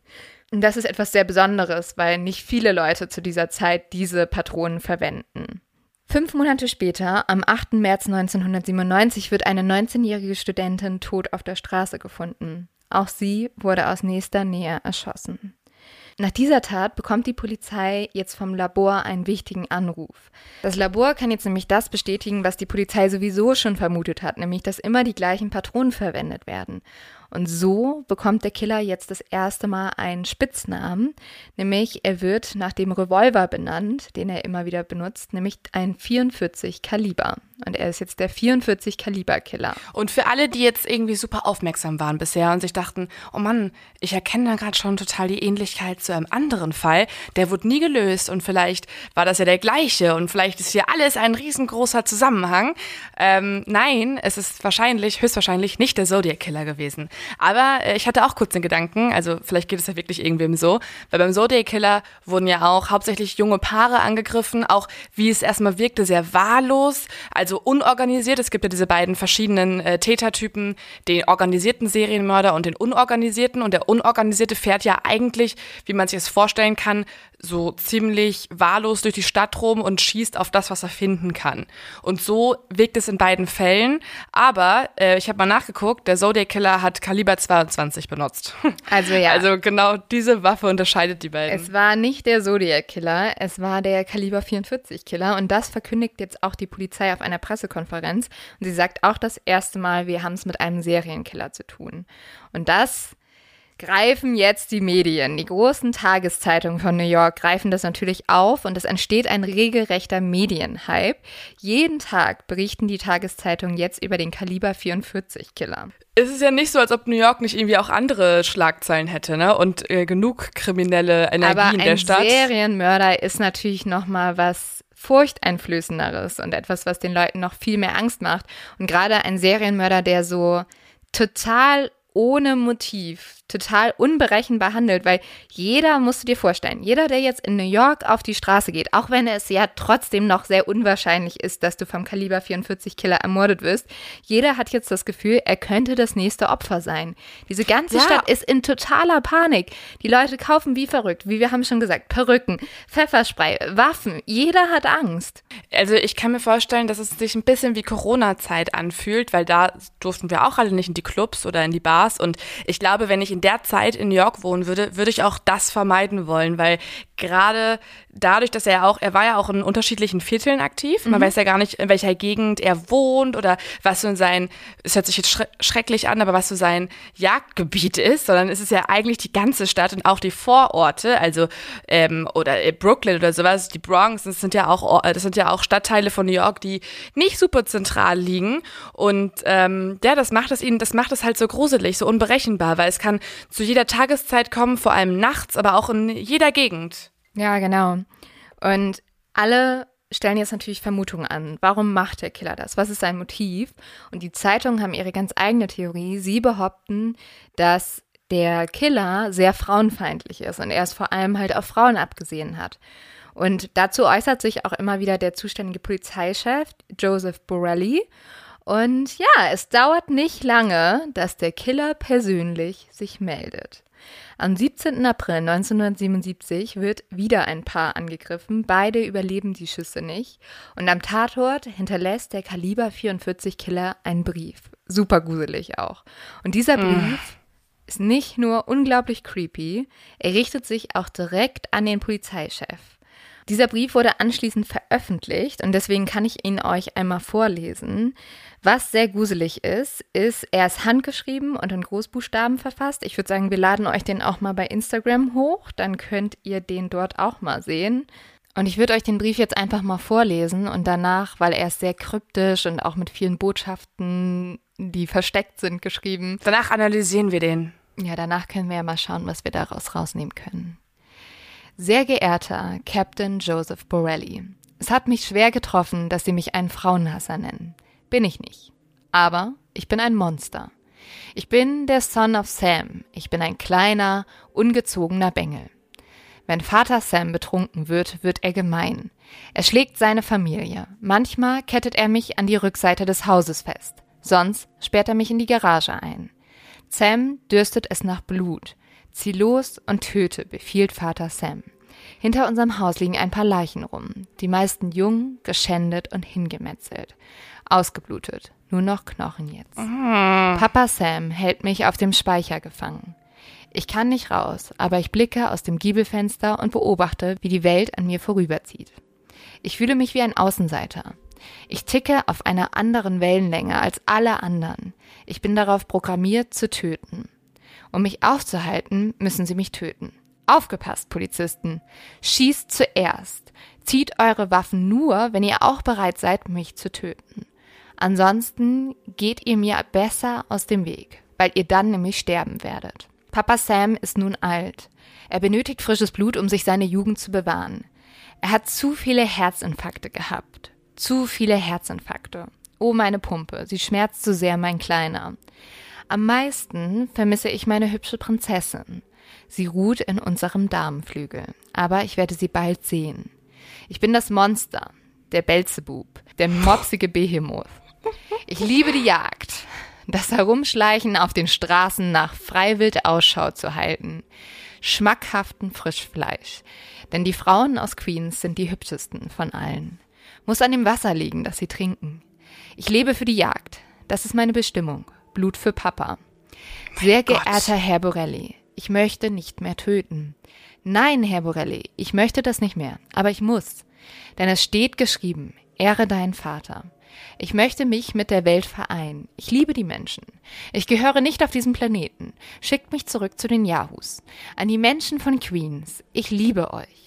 Und das ist etwas sehr Besonderes, weil nicht viele Leute zu dieser Zeit diese Patronen verwenden. Fünf Monate später, am 8. März 1997, wird eine 19-jährige Studentin tot auf der Straße gefunden. Auch sie wurde aus nächster Nähe erschossen. Nach dieser Tat bekommt die Polizei jetzt vom Labor einen wichtigen Anruf. Das Labor kann jetzt nämlich das bestätigen, was die Polizei sowieso schon vermutet hat, nämlich dass immer die gleichen Patronen verwendet werden. Und so bekommt der Killer jetzt das erste Mal einen Spitznamen, nämlich er wird nach dem Revolver benannt, den er immer wieder benutzt, nämlich ein 44 Kaliber. Und er ist jetzt der 44 Kaliber Killer. Und für alle, die jetzt irgendwie super aufmerksam waren bisher und sich dachten, oh Mann, ich erkenne da gerade schon total die Ähnlichkeit zu einem anderen Fall, der wurde nie gelöst und vielleicht war das ja der gleiche und vielleicht ist hier alles ein riesengroßer Zusammenhang. Ähm, nein, es ist wahrscheinlich, höchstwahrscheinlich nicht der Zodiac Killer gewesen. Aber äh, ich hatte auch kurz den Gedanken, also vielleicht geht es ja wirklich irgendwem so, weil beim Zodiac Killer wurden ja auch hauptsächlich junge Paare angegriffen, auch wie es erstmal wirkte, sehr wahllos, also unorganisiert. Es gibt ja diese beiden verschiedenen äh, Tätertypen, den organisierten Serienmörder und den unorganisierten. Und der unorganisierte fährt ja eigentlich, wie man sich das vorstellen kann, so ziemlich wahllos durch die Stadt rum und schießt auf das, was er finden kann. Und so wirkt es in beiden Fällen. Aber äh, ich habe mal nachgeguckt, der Zodiac Killer hat Kaliber 22 benutzt. Also ja. Also genau diese Waffe unterscheidet die beiden. Es war nicht der Zodiac Killer, es war der Kaliber 44 Killer. Und das verkündigt jetzt auch die Polizei auf einer Pressekonferenz. Und sie sagt auch das erste Mal, wir haben es mit einem Serienkiller zu tun. Und das greifen jetzt die Medien. Die großen Tageszeitungen von New York greifen das natürlich auf und es entsteht ein regelrechter Medienhype. Jeden Tag berichten die Tageszeitungen jetzt über den Kaliber 44 Killer. Es ist ja nicht so, als ob New York nicht irgendwie auch andere Schlagzeilen hätte, ne? Und äh, genug kriminelle Energie Aber in der Stadt. Aber ein Serienmörder ist natürlich noch mal was furchteinflößenderes und etwas, was den Leuten noch viel mehr Angst macht. Und gerade ein Serienmörder, der so total ohne Motiv total unberechenbar handelt, weil jeder, musst du dir vorstellen, jeder, der jetzt in New York auf die Straße geht, auch wenn es ja trotzdem noch sehr unwahrscheinlich ist, dass du vom Kaliber 44 Killer ermordet wirst, jeder hat jetzt das Gefühl, er könnte das nächste Opfer sein. Diese ganze ja. Stadt ist in totaler Panik. Die Leute kaufen wie verrückt, wie wir haben schon gesagt, Perücken, Pfefferspray, Waffen. Jeder hat Angst. Also ich kann mir vorstellen, dass es sich ein bisschen wie Corona-Zeit anfühlt, weil da durften wir auch alle nicht in die Clubs oder in die Bars und ich glaube, wenn ich in der Zeit in New York wohnen würde, würde ich auch das vermeiden wollen, weil gerade dadurch, dass er auch, er war ja auch in unterschiedlichen Vierteln aktiv. Man mhm. weiß ja gar nicht, in welcher Gegend er wohnt oder was so sein, es hört sich jetzt schre schrecklich an, aber was so sein Jagdgebiet ist, sondern es ist ja eigentlich die ganze Stadt und auch die Vororte, also ähm, oder Brooklyn oder sowas, die Bronx, das sind ja auch, das sind ja auch Stadtteile von New York, die nicht super zentral liegen. Und ähm, ja, das macht es ihnen, das macht es halt so gruselig, so unberechenbar, weil es kann zu jeder Tageszeit kommen, vor allem nachts, aber auch in jeder Gegend. Ja, genau. Und alle stellen jetzt natürlich Vermutungen an. Warum macht der Killer das? Was ist sein Motiv? Und die Zeitungen haben ihre ganz eigene Theorie. Sie behaupten, dass der Killer sehr frauenfeindlich ist und er es vor allem halt auf Frauen abgesehen hat. Und dazu äußert sich auch immer wieder der zuständige Polizeichef Joseph Borelli. Und ja, es dauert nicht lange, dass der Killer persönlich sich meldet. Am 17. April 1977 wird wieder ein Paar angegriffen. Beide überleben die Schüsse nicht. Und am Tatort hinterlässt der Kaliber 44 Killer einen Brief. Super gruselig auch. Und dieser Brief ist nicht nur unglaublich creepy, er richtet sich auch direkt an den Polizeichef. Dieser Brief wurde anschließend veröffentlicht und deswegen kann ich ihn euch einmal vorlesen. Was sehr gruselig ist, ist, er ist handgeschrieben und in Großbuchstaben verfasst. Ich würde sagen, wir laden euch den auch mal bei Instagram hoch, dann könnt ihr den dort auch mal sehen. Und ich würde euch den Brief jetzt einfach mal vorlesen und danach, weil er ist sehr kryptisch und auch mit vielen Botschaften, die versteckt sind, geschrieben. Danach analysieren wir den. Ja, danach können wir ja mal schauen, was wir daraus rausnehmen können. Sehr geehrter Captain Joseph Borelli, es hat mich schwer getroffen, dass Sie mich einen Frauenhasser nennen. Bin ich nicht. Aber ich bin ein Monster. Ich bin der Son of Sam. Ich bin ein kleiner, ungezogener Bengel. Wenn Vater Sam betrunken wird, wird er gemein. Er schlägt seine Familie. Manchmal kettet er mich an die Rückseite des Hauses fest. Sonst sperrt er mich in die Garage ein. Sam dürstet es nach Blut. Zieh los und töte, befiehlt Vater Sam. Hinter unserem Haus liegen ein paar Leichen rum, die meisten jung, geschändet und hingemetzelt. Ausgeblutet, nur noch Knochen jetzt. Mhm. Papa Sam hält mich auf dem Speicher gefangen. Ich kann nicht raus, aber ich blicke aus dem Giebelfenster und beobachte, wie die Welt an mir vorüberzieht. Ich fühle mich wie ein Außenseiter. Ich ticke auf einer anderen Wellenlänge als alle anderen. Ich bin darauf programmiert zu töten. Um mich aufzuhalten, müssen sie mich töten. Aufgepasst, Polizisten. Schießt zuerst. Zieht eure Waffen nur, wenn ihr auch bereit seid, mich zu töten. Ansonsten geht ihr mir besser aus dem Weg, weil ihr dann nämlich sterben werdet. Papa Sam ist nun alt. Er benötigt frisches Blut, um sich seine Jugend zu bewahren. Er hat zu viele Herzinfarkte gehabt. Zu viele Herzinfarkte. Oh, meine Pumpe, sie schmerzt zu sehr, mein Kleiner. Am meisten vermisse ich meine hübsche Prinzessin. Sie ruht in unserem Damenflügel, aber ich werde sie bald sehen. Ich bin das Monster, der Belzebub, der mopsige Behemoth. Ich liebe die Jagd, das Herumschleichen auf den Straßen nach Freiwild Ausschau zu halten, schmackhaften Frischfleisch, denn die Frauen aus Queens sind die hübschesten von allen. Muss an dem Wasser liegen, das sie trinken. Ich lebe für die Jagd, das ist meine Bestimmung. Blut für Papa. Sehr geehrter Herr Borelli, ich möchte nicht mehr töten. Nein, Herr Borelli, ich möchte das nicht mehr, aber ich muss. Denn es steht geschrieben, ehre deinen Vater. Ich möchte mich mit der Welt vereinen. Ich liebe die Menschen. Ich gehöre nicht auf diesem Planeten. Schickt mich zurück zu den Yahoos. An die Menschen von Queens. Ich liebe euch.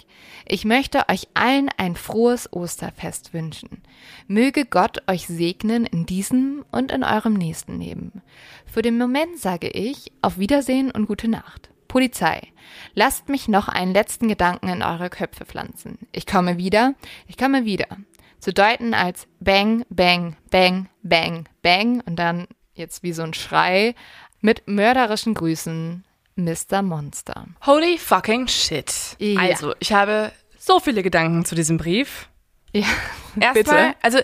Ich möchte euch allen ein frohes Osterfest wünschen. Möge Gott euch segnen in diesem und in eurem nächsten Leben. Für den Moment sage ich auf Wiedersehen und gute Nacht. Polizei, lasst mich noch einen letzten Gedanken in eure Köpfe pflanzen. Ich komme wieder, ich komme wieder. Zu deuten als Bang, Bang, Bang, Bang, Bang und dann jetzt wie so ein Schrei mit mörderischen Grüßen Mr. Monster. Holy fucking shit. Ja. Also, ich habe so viele Gedanken zu diesem Brief. Ja, Erstmal, also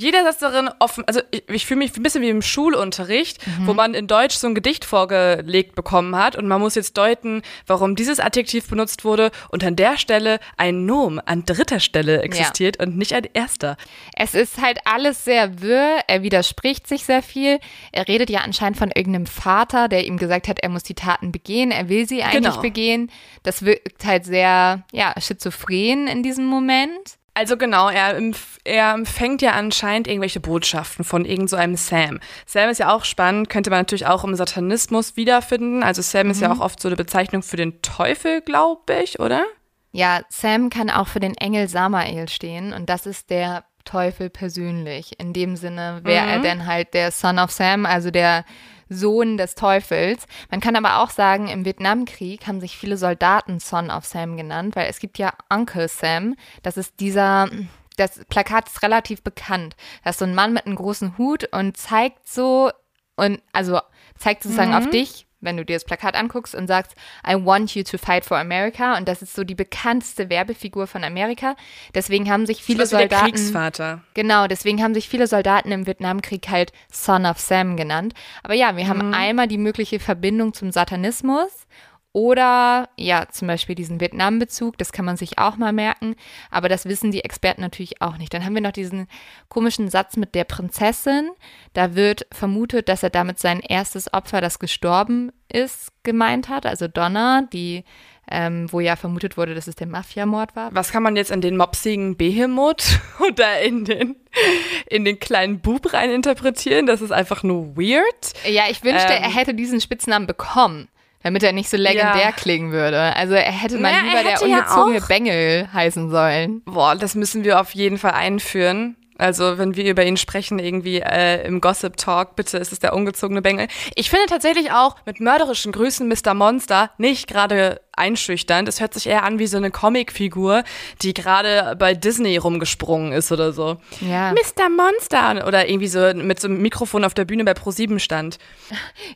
jeder Satz darin offen, also ich, ich fühle mich ein bisschen wie im Schulunterricht, mhm. wo man in Deutsch so ein Gedicht vorgelegt bekommen hat und man muss jetzt deuten, warum dieses Adjektiv benutzt wurde und an der Stelle ein Nom an dritter Stelle existiert ja. und nicht an erster. Es ist halt alles sehr wirr, er widerspricht sich sehr viel. Er redet ja anscheinend von irgendeinem Vater, der ihm gesagt hat, er muss die Taten begehen, er will sie eigentlich genau. begehen. Das wirkt halt sehr, ja, schizophren in diesem Moment. Also genau, er, er empfängt ja anscheinend irgendwelche Botschaften von irgend so einem Sam. Sam ist ja auch spannend, könnte man natürlich auch im Satanismus wiederfinden. Also Sam mhm. ist ja mhm. auch oft so eine Bezeichnung für den Teufel, glaube ich, oder? Ja, Sam kann auch für den Engel Samael stehen und das ist der Teufel persönlich. In dem Sinne wäre mhm. er denn halt der Son of Sam, also der Sohn des Teufels. Man kann aber auch sagen, im Vietnamkrieg haben sich viele Soldaten Son of Sam genannt, weil es gibt ja Uncle Sam. Das ist dieser, das Plakat ist relativ bekannt. Da ist so ein Mann mit einem großen Hut und zeigt so, und also zeigt sozusagen mhm. auf dich, wenn du dir das Plakat anguckst und sagst, I want you to fight for America. Und das ist so die bekannteste Werbefigur von Amerika. Deswegen haben sich viele Soldaten. Der Kriegsvater. Genau, deswegen haben sich viele Soldaten im Vietnamkrieg halt Son of Sam genannt. Aber ja, wir haben mhm. einmal die mögliche Verbindung zum Satanismus oder ja, zum Beispiel diesen Vietnam-Bezug, das kann man sich auch mal merken, aber das wissen die Experten natürlich auch nicht. Dann haben wir noch diesen komischen Satz mit der Prinzessin. Da wird vermutet, dass er damit sein erstes Opfer, das gestorben ist, gemeint hat, also Donna, die ähm, wo ja vermutet wurde, dass es der Mafiamord war. Was kann man jetzt in den mopsigen Behemoth oder in den, in den kleinen Bub rein interpretieren? Das ist einfach nur weird. Ja, ich wünschte, ähm, er hätte diesen Spitznamen bekommen damit er nicht so legendär ja. klingen würde. Also er hätte mal naja, lieber der ungezogene ja Bengel heißen sollen. Boah, das müssen wir auf jeden Fall einführen. Also wenn wir über ihn sprechen, irgendwie äh, im Gossip Talk, bitte ist es der ungezogene Bengel. Ich finde tatsächlich auch mit mörderischen Grüßen Mr. Monster nicht gerade einschüchternd. Es hört sich eher an wie so eine Comicfigur, die gerade bei Disney rumgesprungen ist oder so. Ja. Mr. Monster oder irgendwie so mit so einem Mikrofon auf der Bühne bei Pro7 stand.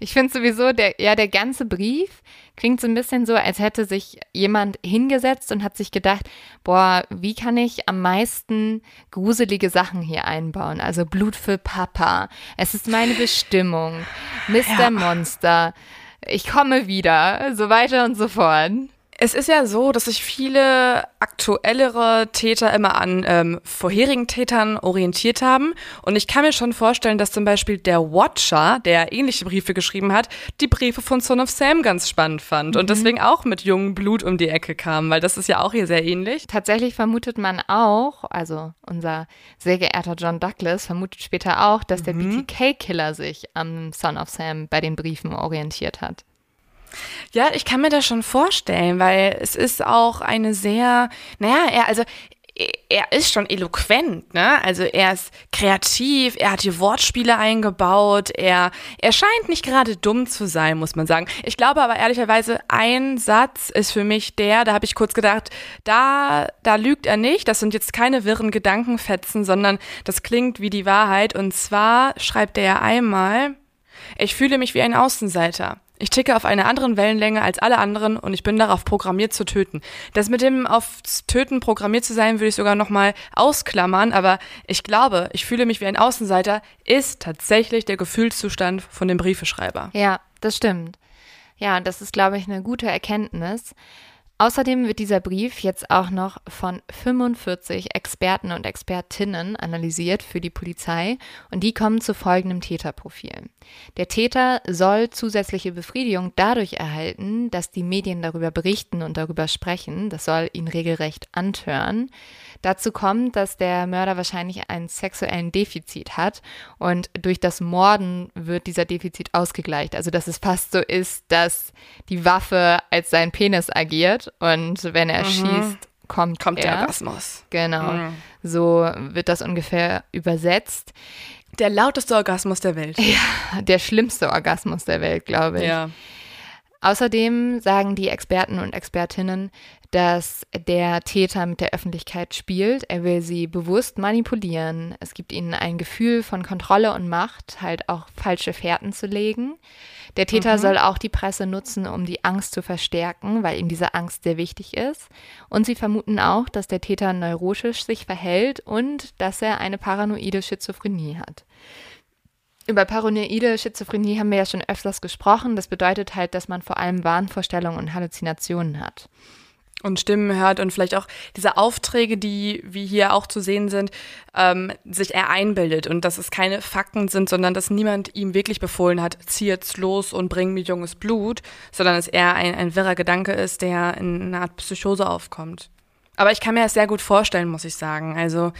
Ich finde sowieso, der, ja, der ganze Brief klingt so ein bisschen so, als hätte sich jemand hingesetzt und hat sich gedacht, boah, wie kann ich am meisten gruselige Sachen hier einbauen? Also Blut für Papa. Es ist meine Bestimmung. Mr. Ja. Monster ich komme wieder, so weiter und so fort. Es ist ja so, dass sich viele aktuellere Täter immer an ähm, vorherigen Tätern orientiert haben. Und ich kann mir schon vorstellen, dass zum Beispiel der Watcher, der ähnliche Briefe geschrieben hat, die Briefe von Son of Sam ganz spannend fand mhm. und deswegen auch mit jungem Blut um die Ecke kam, weil das ist ja auch hier sehr ähnlich. Tatsächlich vermutet man auch, also unser sehr geehrter John Douglas vermutet später auch, dass der mhm. BTK-Killer sich am Son of Sam bei den Briefen orientiert hat. Ja, ich kann mir das schon vorstellen, weil es ist auch eine sehr, naja, er, also er ist schon eloquent, ne? Also er ist kreativ, er hat hier Wortspiele eingebaut, er, er scheint nicht gerade dumm zu sein, muss man sagen. Ich glaube aber ehrlicherweise, ein Satz ist für mich der, da habe ich kurz gedacht, da, da lügt er nicht, das sind jetzt keine wirren Gedankenfetzen, sondern das klingt wie die Wahrheit. Und zwar schreibt er einmal, ich fühle mich wie ein Außenseiter. Ich ticke auf einer anderen Wellenlänge als alle anderen und ich bin darauf programmiert zu töten. Das mit dem aufs Töten programmiert zu sein, würde ich sogar nochmal ausklammern, aber ich glaube, ich fühle mich wie ein Außenseiter, ist tatsächlich der Gefühlszustand von dem Briefeschreiber. Ja, das stimmt. Ja, das ist, glaube ich, eine gute Erkenntnis. Außerdem wird dieser Brief jetzt auch noch von 45 Experten und Expertinnen analysiert für die Polizei und die kommen zu folgendem Täterprofil. Der Täter soll zusätzliche Befriedigung dadurch erhalten, dass die Medien darüber berichten und darüber sprechen. Das soll ihn regelrecht antören. Dazu kommt, dass der Mörder wahrscheinlich einen sexuellen Defizit hat und durch das Morden wird dieser Defizit ausgegleicht. Also dass es fast so ist, dass die Waffe als sein Penis agiert und wenn er mhm. schießt, kommt, kommt er. der Orgasmus. Genau. Mhm. So wird das ungefähr übersetzt. Der lauteste Orgasmus der Welt. Ja, der schlimmste Orgasmus der Welt, glaube ich. Ja. Außerdem sagen die Experten und Expertinnen, dass der Täter mit der Öffentlichkeit spielt. Er will sie bewusst manipulieren. Es gibt ihnen ein Gefühl von Kontrolle und Macht, halt auch falsche Fährten zu legen. Der Täter mhm. soll auch die Presse nutzen, um die Angst zu verstärken, weil ihm diese Angst sehr wichtig ist. Und sie vermuten auch, dass der Täter neurotisch sich verhält und dass er eine paranoide Schizophrenie hat. Über paranoide Schizophrenie haben wir ja schon öfters gesprochen. Das bedeutet halt, dass man vor allem Wahnvorstellungen und Halluzinationen hat und Stimmen hört und vielleicht auch diese Aufträge, die wie hier auch zu sehen sind, ähm, sich er einbildet und dass es keine Fakten sind, sondern dass niemand ihm wirklich befohlen hat, zieh jetzt los und bring mir junges Blut, sondern es eher ein, ein wirrer Gedanke ist, der in einer Art Psychose aufkommt. Aber ich kann mir das sehr gut vorstellen, muss ich sagen. Also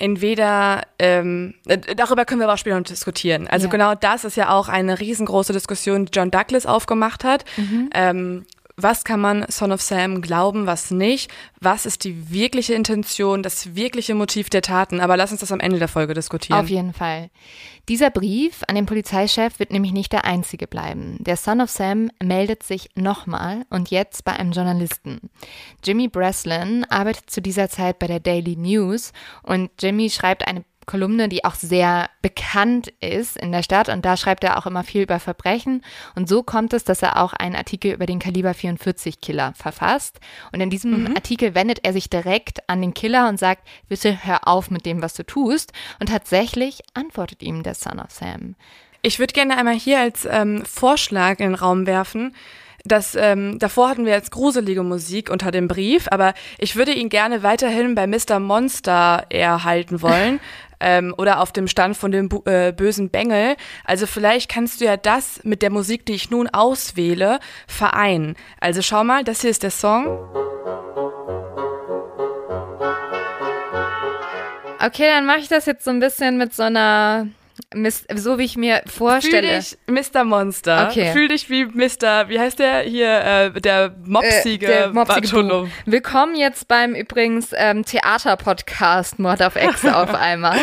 entweder, ähm, darüber können wir aber auch später noch diskutieren. Also ja. genau das ist ja auch eine riesengroße Diskussion, die John Douglas aufgemacht hat. Mhm. Ähm, was kann man Son of Sam glauben, was nicht, was ist die wirkliche Intention, das wirkliche Motiv der Taten. Aber lass uns das am Ende der Folge diskutieren. Auf jeden Fall. Dieser Brief an den Polizeichef wird nämlich nicht der einzige bleiben. Der Son of Sam meldet sich nochmal und jetzt bei einem Journalisten. Jimmy Breslin arbeitet zu dieser Zeit bei der Daily News und Jimmy schreibt eine Kolumne, die auch sehr bekannt ist in der Stadt und da schreibt er auch immer viel über Verbrechen und so kommt es, dass er auch einen Artikel über den Kaliber 44 Killer verfasst und in diesem mhm. Artikel wendet er sich direkt an den Killer und sagt, bitte hör auf mit dem, was du tust und tatsächlich antwortet ihm der Son of Sam. Ich würde gerne einmal hier als ähm, Vorschlag in den Raum werfen, das, ähm, davor hatten wir jetzt gruselige Musik unter dem Brief, aber ich würde ihn gerne weiterhin bei Mr. Monster erhalten wollen. ähm, oder auf dem Stand von dem äh, bösen Bengel. Also vielleicht kannst du ja das mit der Musik, die ich nun auswähle, vereinen. Also schau mal, das hier ist der Song. Okay, dann mache ich das jetzt so ein bisschen mit so einer so wie ich mir vorstelle. Fühl dich Mr. Monster. Okay. Fühl dich wie Mr. Wie heißt der hier? Äh, der mopsige, äh, der mopsige Willkommen jetzt beim übrigens ähm, Theater-Podcast Mord auf Ex auf einmal.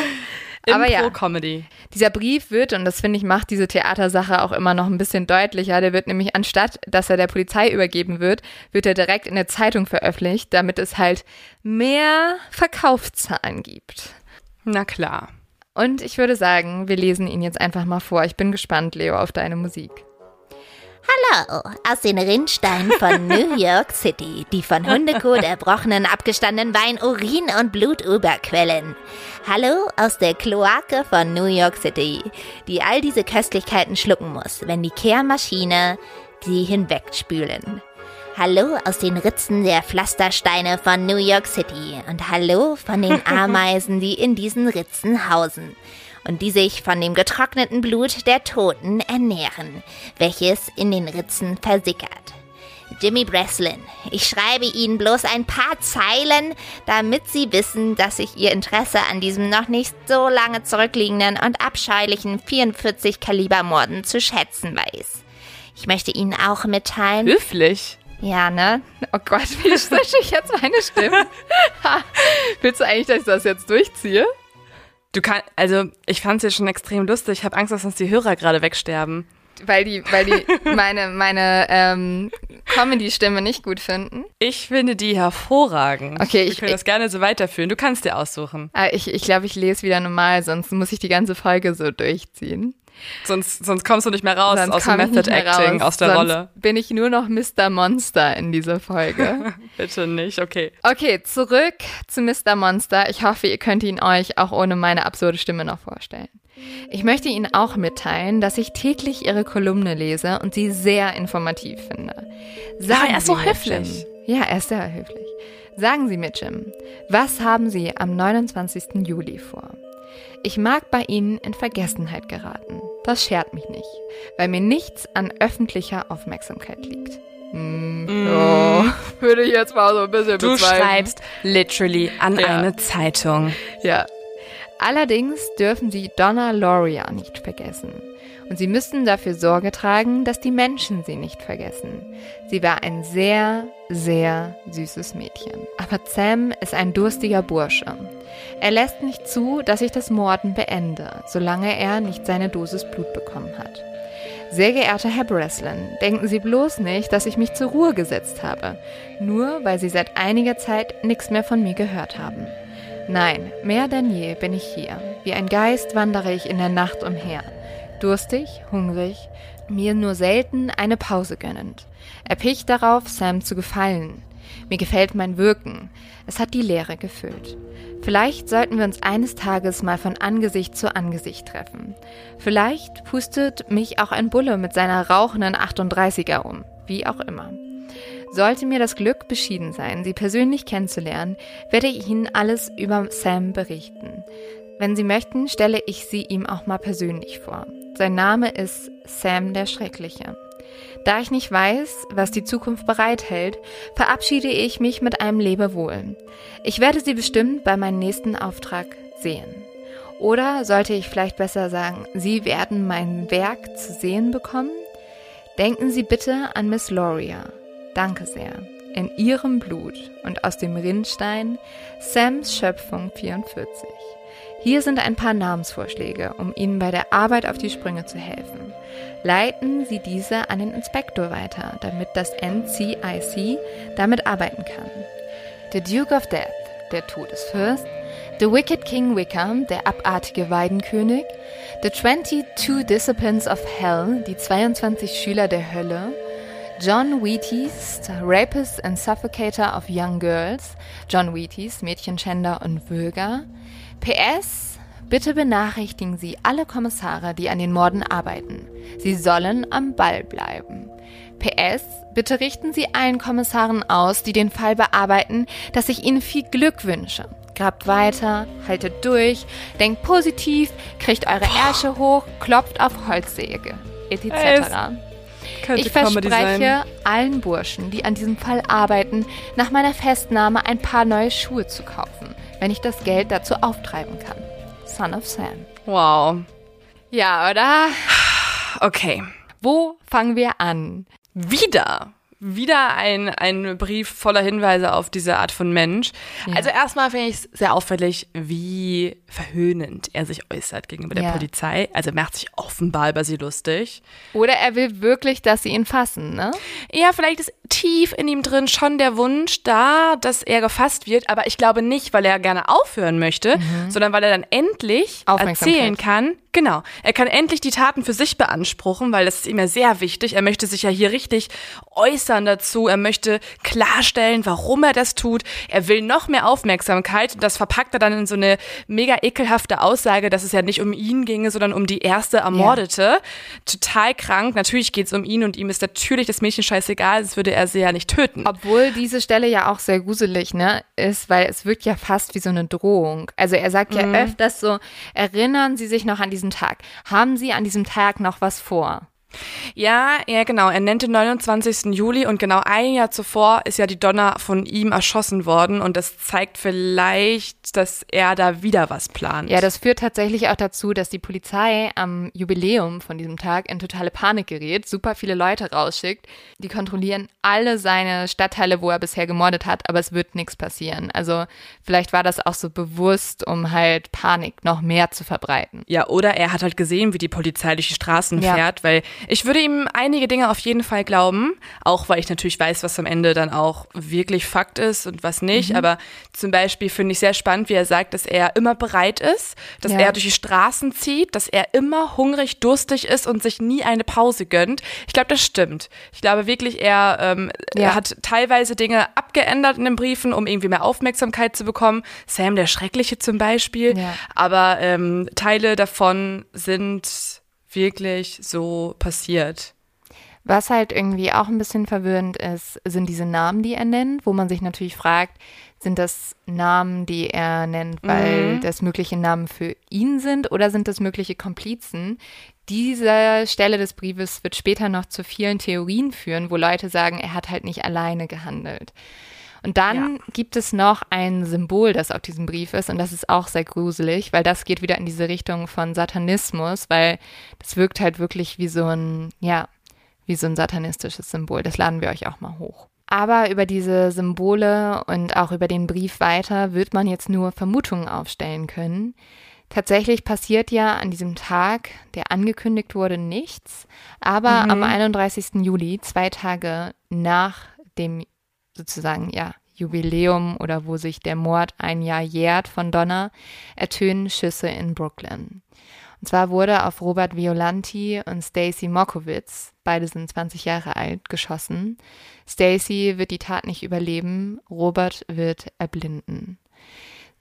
Aber ja, Comedy. dieser Brief wird, und das finde ich, macht diese Theatersache auch immer noch ein bisschen deutlicher, der wird nämlich anstatt, dass er der Polizei übergeben wird, wird er direkt in der Zeitung veröffentlicht, damit es halt mehr Verkaufszahlen gibt. Na klar. Und ich würde sagen, wir lesen ihn jetzt einfach mal vor. Ich bin gespannt, Leo, auf deine Musik. Hallo, aus den Rinnsteinen von New York City, die von Hundekot erbrochenen, abgestandenen Wein, Urin und Blut überquellen. Hallo aus der Kloake von New York City, die all diese Köstlichkeiten schlucken muss, wenn die Kehrmaschine sie hinwegspülen. Hallo aus den Ritzen der Pflastersteine von New York City und hallo von den Ameisen, die in diesen Ritzen hausen und die sich von dem getrockneten Blut der Toten ernähren, welches in den Ritzen versickert. Jimmy Breslin, ich schreibe Ihnen bloß ein paar Zeilen, damit Sie wissen, dass ich Ihr Interesse an diesem noch nicht so lange zurückliegenden und abscheulichen 44 Kaliber Morden zu schätzen weiß. Ich möchte Ihnen auch mitteilen. Höflich. Ja, ne? Oh Gott, wie stretche ich jetzt meine Stimme? Willst du eigentlich, dass ich das jetzt durchziehe? Du kannst, also ich fand es ja schon extrem lustig. Ich habe Angst, dass uns die Hörer gerade wegsterben. Weil die, weil die meine, meine ähm, Comedy-Stimme nicht gut finden. Ich finde die hervorragend. Okay, ich will das gerne so weiterführen. Du kannst dir aussuchen. Ah, ich ich glaube, ich lese wieder normal, sonst muss ich die ganze Folge so durchziehen. Sonst, sonst kommst du nicht mehr raus sonst aus dem Method Acting, raus. aus der sonst Rolle. Bin ich nur noch Mr. Monster in dieser Folge. Bitte nicht, okay. Okay, zurück zu Mr. Monster. Ich hoffe, ihr könnt ihn euch auch ohne meine absurde Stimme noch vorstellen. Ich möchte Ihnen auch mitteilen, dass ich täglich Ihre Kolumne lese und sie sehr informativ finde. Sagen ja, er ist so höflich. Ja, er ist sehr höflich. Sagen Sie mir, Jim, was haben Sie am 29. Juli vor? Ich mag bei Ihnen in Vergessenheit geraten. Das schert mich nicht, weil mir nichts an öffentlicher Aufmerksamkeit liegt. Hm, mm. oh, würde ich jetzt mal so ein bisschen Du bezweifeln. schreibst literally an ja. eine Zeitung. Ja. Allerdings dürfen Sie Donna Loria nicht vergessen. Und Sie müssen dafür Sorge tragen, dass die Menschen sie nicht vergessen. Sie war ein sehr, sehr süßes Mädchen. Aber Sam ist ein durstiger Bursche. Er lässt nicht zu, dass ich das Morden beende, solange er nicht seine Dosis Blut bekommen hat. Sehr geehrter Herr Breslin, denken Sie bloß nicht, dass ich mich zur Ruhe gesetzt habe, nur weil Sie seit einiger Zeit nichts mehr von mir gehört haben. Nein, mehr denn je bin ich hier. Wie ein Geist wandere ich in der Nacht umher. Durstig, hungrig, mir nur selten eine Pause gönnend. Erpicht darauf, Sam zu gefallen. Mir gefällt mein Wirken. Es hat die Leere gefüllt. Vielleicht sollten wir uns eines Tages mal von Angesicht zu Angesicht treffen. Vielleicht pustet mich auch ein Bulle mit seiner rauchenden 38er um. Wie auch immer. Sollte mir das Glück beschieden sein, Sie persönlich kennenzulernen, werde ich Ihnen alles über Sam berichten. Wenn Sie möchten, stelle ich Sie ihm auch mal persönlich vor. Sein Name ist Sam der Schreckliche. Da ich nicht weiß, was die Zukunft bereithält, verabschiede ich mich mit einem Lebewohl. Ich werde Sie bestimmt bei meinem nächsten Auftrag sehen. Oder sollte ich vielleicht besser sagen, Sie werden mein Werk zu sehen bekommen? Denken Sie bitte an Miss Loria. Danke sehr. In Ihrem Blut und aus dem Rinnstein Sams Schöpfung 44. Hier sind ein paar Namensvorschläge, um Ihnen bei der Arbeit auf die Sprünge zu helfen. Leiten Sie diese an den Inspektor weiter, damit das NCIC damit arbeiten kann. The Duke of Death, der Todesfürst, The Wicked King Wickham, der abartige Weidenkönig, The 22 Disciplines of Hell, die 22 Schüler der Hölle, John Wheaties, Rapist and Suffocator of Young Girls, John Wheaties, Mädchenschänder und Würger, PS, bitte benachrichtigen Sie alle Kommissare, die an den Morden arbeiten. Sie sollen am Ball bleiben. PS, bitte richten Sie allen Kommissaren aus, die den Fall bearbeiten, dass ich Ihnen viel Glück wünsche. Grabt weiter, haltet durch, denkt positiv, kriegt eure Ärsche hoch, klopft auf Holzsäge, etc. Ich verspreche allen Burschen, die an diesem Fall arbeiten, nach meiner Festnahme ein paar neue Schuhe zu kaufen wenn ich das Geld dazu auftreiben kann. Son of Sam. Wow. Ja, oder? Okay. Wo fangen wir an? Wieder wieder ein, ein Brief voller Hinweise auf diese Art von Mensch. Ja. Also erstmal finde ich es sehr auffällig, wie verhöhnend er sich äußert gegenüber der ja. Polizei. Also er macht sich offenbar über sie lustig. Oder er will wirklich, dass sie ihn fassen, ne? Ja, vielleicht ist tief in ihm drin schon der Wunsch da, dass er gefasst wird, aber ich glaube nicht, weil er gerne aufhören möchte, mhm. sondern weil er dann endlich erzählen kann, Genau. Er kann endlich die Taten für sich beanspruchen, weil das ist ihm ja sehr wichtig. Er möchte sich ja hier richtig äußern dazu. Er möchte klarstellen, warum er das tut. Er will noch mehr Aufmerksamkeit. Das verpackt er dann in so eine mega ekelhafte Aussage, dass es ja nicht um ihn ginge, sondern um die erste Ermordete. Ja. Total krank. Natürlich geht es um ihn und ihm ist natürlich das Mädchen scheißegal, sonst würde er sie ja nicht töten. Obwohl diese Stelle ja auch sehr gruselig, ne, ist, weil es wirkt ja fast wie so eine Drohung. Also er sagt ja mhm. öfters so, erinnern Sie sich noch an diesen Tag. Haben Sie an diesem Tag noch was vor? Ja, ja, genau. Er nennt den 29. Juli und genau ein Jahr zuvor ist ja die Donna von ihm erschossen worden und das zeigt vielleicht, dass er da wieder was plant. Ja, das führt tatsächlich auch dazu, dass die Polizei am Jubiläum von diesem Tag in totale Panik gerät, super viele Leute rausschickt. Die kontrollieren alle seine Stadtteile, wo er bisher gemordet hat, aber es wird nichts passieren. Also vielleicht war das auch so bewusst, um halt Panik noch mehr zu verbreiten. Ja, oder er hat halt gesehen, wie die Polizei durch die Straßen ja. fährt, weil ich würde ihm einige Dinge auf jeden Fall glauben, auch weil ich natürlich weiß, was am Ende dann auch wirklich Fakt ist und was nicht. Mhm. Aber zum Beispiel finde ich sehr spannend, wie er sagt, dass er immer bereit ist, dass ja. er durch die Straßen zieht, dass er immer hungrig, durstig ist und sich nie eine Pause gönnt. Ich glaube, das stimmt. Ich glaube wirklich, er, ähm, ja. er hat teilweise Dinge abgeändert in den Briefen, um irgendwie mehr Aufmerksamkeit zu bekommen. Sam der Schreckliche zum Beispiel. Ja. Aber ähm, Teile davon sind wirklich so passiert. Was halt irgendwie auch ein bisschen verwirrend ist, sind diese Namen, die er nennt, wo man sich natürlich fragt, sind das Namen, die er nennt, weil mhm. das mögliche Namen für ihn sind oder sind das mögliche Komplizen? Diese Stelle des Briefes wird später noch zu vielen Theorien führen, wo Leute sagen, er hat halt nicht alleine gehandelt. Und dann ja. gibt es noch ein Symbol, das auf diesem Brief ist und das ist auch sehr gruselig, weil das geht wieder in diese Richtung von Satanismus, weil das wirkt halt wirklich wie so ein, ja, wie so ein satanistisches Symbol. Das laden wir euch auch mal hoch. Aber über diese Symbole und auch über den Brief weiter wird man jetzt nur Vermutungen aufstellen können. Tatsächlich passiert ja an diesem Tag, der angekündigt wurde, nichts. Aber mhm. am 31. Juli, zwei Tage nach dem sozusagen, ja, Jubiläum oder wo sich der Mord ein Jahr jährt von Donna, ertönen Schüsse in Brooklyn. Und zwar wurde auf Robert Violanti und Stacy Mokowitz, beide sind 20 Jahre alt, geschossen. Stacy wird die Tat nicht überleben, Robert wird erblinden.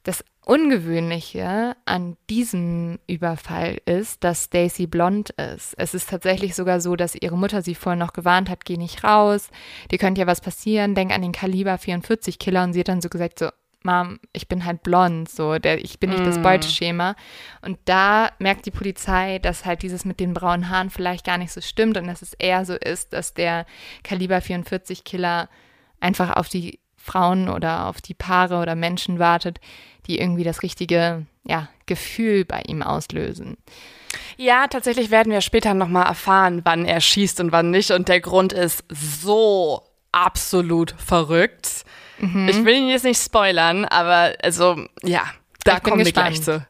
Das Ungewöhnliche an diesem Überfall ist, dass Stacy blond ist. Es ist tatsächlich sogar so, dass ihre Mutter sie vorhin noch gewarnt hat, geh nicht raus, dir könnte ja was passieren, denk an den Kaliber 44 Killer und sie hat dann so gesagt so, Mom, ich bin halt blond, so, der, ich bin nicht mm. das Beuteschema. Und da merkt die Polizei, dass halt dieses mit den braunen Haaren vielleicht gar nicht so stimmt und dass es eher so ist, dass der Kaliber 44 Killer einfach auf die Frauen oder auf die Paare oder Menschen wartet, die irgendwie das richtige ja, Gefühl bei ihm auslösen. Ja, tatsächlich werden wir später nochmal erfahren, wann er schießt und wann nicht. Und der Grund ist so absolut verrückt. Mhm. Ich will ihn jetzt nicht spoilern, aber also, ja, da kommen wir gleich zu.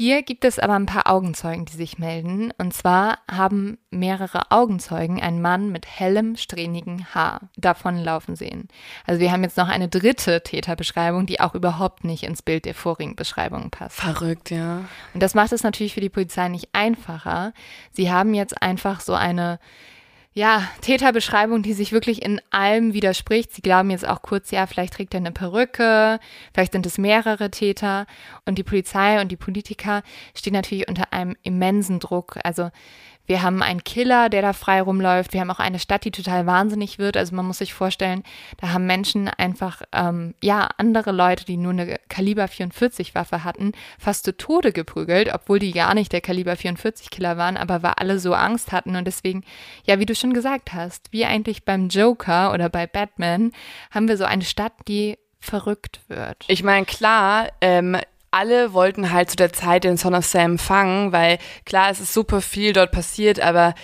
Hier gibt es aber ein paar Augenzeugen, die sich melden. Und zwar haben mehrere Augenzeugen einen Mann mit hellem, strähnigen Haar davonlaufen sehen. Also wir haben jetzt noch eine dritte Täterbeschreibung, die auch überhaupt nicht ins Bild der vorigen Beschreibung passt. Verrückt, ja. Und das macht es natürlich für die Polizei nicht einfacher. Sie haben jetzt einfach so eine ja, Täterbeschreibung, die sich wirklich in allem widerspricht. Sie glauben jetzt auch kurz, ja, vielleicht trägt er eine Perücke, vielleicht sind es mehrere Täter. Und die Polizei und die Politiker stehen natürlich unter einem immensen Druck. Also wir haben einen Killer, der da frei rumläuft. Wir haben auch eine Stadt, die total wahnsinnig wird. Also man muss sich vorstellen, da haben Menschen einfach, ähm, ja, andere Leute, die nur eine Kaliber 44 Waffe hatten, fast zu Tode geprügelt, obwohl die gar nicht der Kaliber 44 Killer waren, aber weil alle so Angst hatten. Und deswegen, ja, wie du schon gesagt hast, wie eigentlich beim Joker oder bei Batman, haben wir so eine Stadt, die verrückt wird. Ich meine, klar, ähm, alle wollten halt zu der Zeit den Son of Sam fangen, weil klar, es ist super viel dort passiert, aber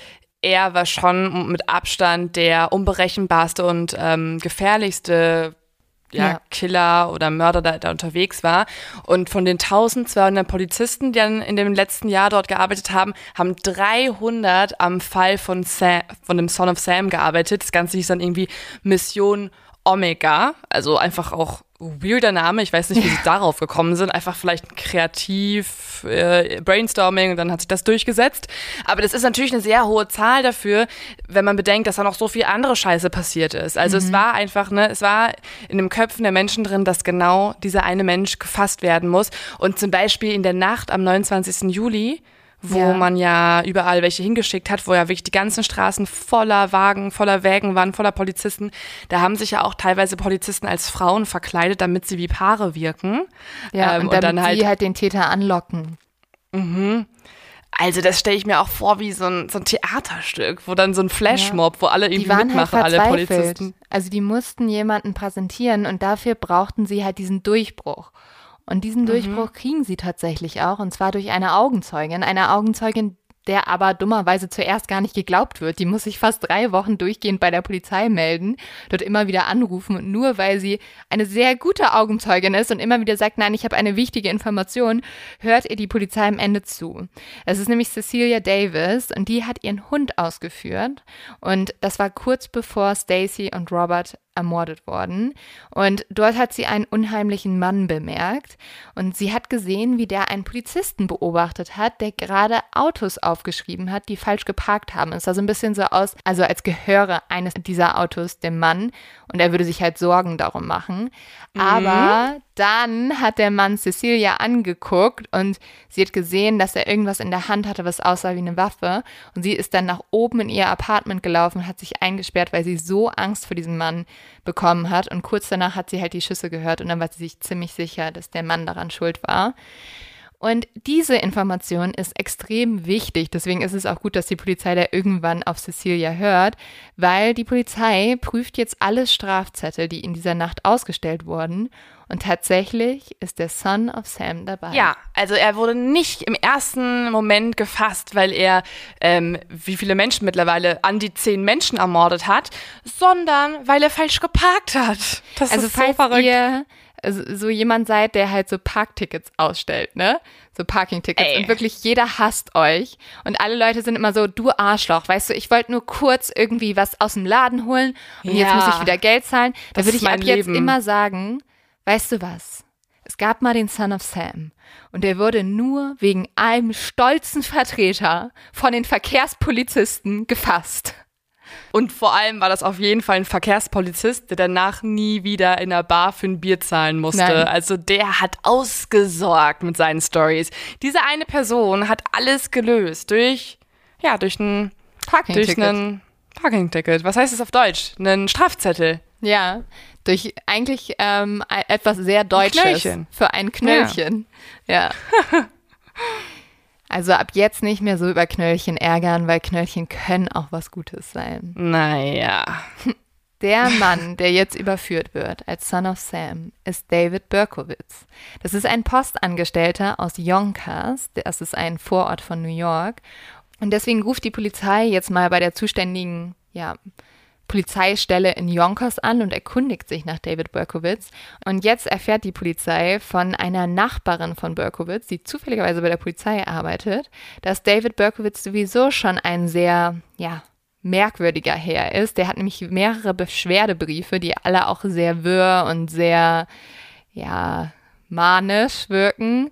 er war schon mit Abstand der unberechenbarste und ähm, gefährlichste ja, ja, Killer oder Mörder da, da unterwegs war. Und von den 1200 Polizisten, die dann in dem letzten Jahr dort gearbeitet haben, haben 300 am Fall von, Sam, von dem Son of Sam gearbeitet. Das Ganze hieß dann irgendwie Mission Omega, also einfach auch weirder Name. Ich weiß nicht, wie sie darauf gekommen sind. Einfach vielleicht kreativ, äh, Brainstorming und dann hat sich das durchgesetzt. Aber das ist natürlich eine sehr hohe Zahl dafür, wenn man bedenkt, dass da noch so viel andere Scheiße passiert ist. Also mhm. es war einfach, ne, es war in den Köpfen der Menschen drin, dass genau dieser eine Mensch gefasst werden muss. Und zum Beispiel in der Nacht am 29. Juli wo ja. man ja überall welche hingeschickt hat, wo ja wirklich die ganzen Straßen voller Wagen, voller Wägen waren, voller Polizisten. Da haben sich ja auch teilweise Polizisten als Frauen verkleidet, damit sie wie Paare wirken. Ja, ähm, und, und dann halt, halt den Täter anlocken. Mhm. Also das stelle ich mir auch vor wie so ein, so ein Theaterstück, wo dann so ein Flashmob, ja. wo alle irgendwie halt mitmachen, halt alle Polizisten. Also die mussten jemanden präsentieren und dafür brauchten sie halt diesen Durchbruch. Und diesen mhm. Durchbruch kriegen sie tatsächlich auch, und zwar durch eine Augenzeugin, eine Augenzeugin, der aber dummerweise zuerst gar nicht geglaubt wird. Die muss sich fast drei Wochen durchgehend bei der Polizei melden, dort immer wieder anrufen und nur weil sie eine sehr gute Augenzeugin ist und immer wieder sagt, nein, ich habe eine wichtige Information, hört ihr die Polizei am Ende zu. Es ist nämlich Cecilia Davis und die hat ihren Hund ausgeführt und das war kurz bevor Stacy und Robert ermordet worden. Und dort hat sie einen unheimlichen Mann bemerkt. Und sie hat gesehen, wie der einen Polizisten beobachtet hat, der gerade Autos aufgeschrieben hat, die falsch geparkt haben. Es sah so ein bisschen so aus, also als gehöre eines dieser Autos dem Mann. Und er würde sich halt Sorgen darum machen. Mhm. Dann hat der Mann Cecilia angeguckt und sie hat gesehen, dass er irgendwas in der Hand hatte, was aussah wie eine Waffe. Und sie ist dann nach oben in ihr Apartment gelaufen und hat sich eingesperrt, weil sie so Angst vor diesem Mann bekommen hat. Und kurz danach hat sie halt die Schüsse gehört und dann war sie sich ziemlich sicher, dass der Mann daran schuld war. Und diese Information ist extrem wichtig. Deswegen ist es auch gut, dass die Polizei da irgendwann auf Cecilia hört, weil die Polizei prüft jetzt alle Strafzettel, die in dieser Nacht ausgestellt wurden. Und tatsächlich ist der Son of Sam dabei. Ja, also er wurde nicht im ersten Moment gefasst, weil er ähm, wie viele Menschen mittlerweile an die zehn Menschen ermordet hat, sondern weil er falsch geparkt hat. Das also ist so falls verrückt. ihr so jemand seid, der halt so Parktickets ausstellt, ne? So Parking-Tickets. Ey. Und wirklich jeder hasst euch. Und alle Leute sind immer so, du Arschloch, weißt du, ich wollte nur kurz irgendwie was aus dem Laden holen und jetzt Ja. muss ich wieder Geld zahlen. Da würde ich ab mein jetzt Leben. immer sagen, weißt du was? Es gab mal den Son of Sam und der wurde nur wegen einem stolzen Vertreter von den Verkehrspolizisten gefasst. Und vor allem war das auf jeden Fall ein Verkehrspolizist, der danach nie wieder in einer Bar für ein Bier zahlen musste. Nein. Also der hat ausgesorgt mit seinen Stories. Diese eine Person hat alles gelöst durch, ja, durch ein, durch Parking-Ticket. einen Parking-Ticket. Was heißt es auf Deutsch? Einen Strafzettel. Ja, durch eigentlich ähm, e- etwas sehr Deutsches Knöllchen. für ein Knöllchen. Ja. also ab jetzt nicht mehr so über Knöllchen ärgern, weil Knöllchen können auch was Gutes sein. Naja. Der Mann, der jetzt überführt wird als Son of Sam, ist David Berkowitz. Das ist ein Postangestellter aus Yonkers. Das ist ein Vorort von New York. Und deswegen ruft die Polizei jetzt mal bei der zuständigen ja, Polizeistelle in Yonkers an und erkundigt sich nach David Berkowitz. Und jetzt erfährt die Polizei von einer Nachbarin von Berkowitz, die zufälligerweise bei der Polizei arbeitet, dass David Berkowitz sowieso schon ein sehr, ja, merkwürdiger Herr ist. Der hat nämlich mehrere Beschwerdebriefe, die alle auch sehr wirr und sehr, ja, manisch wirken,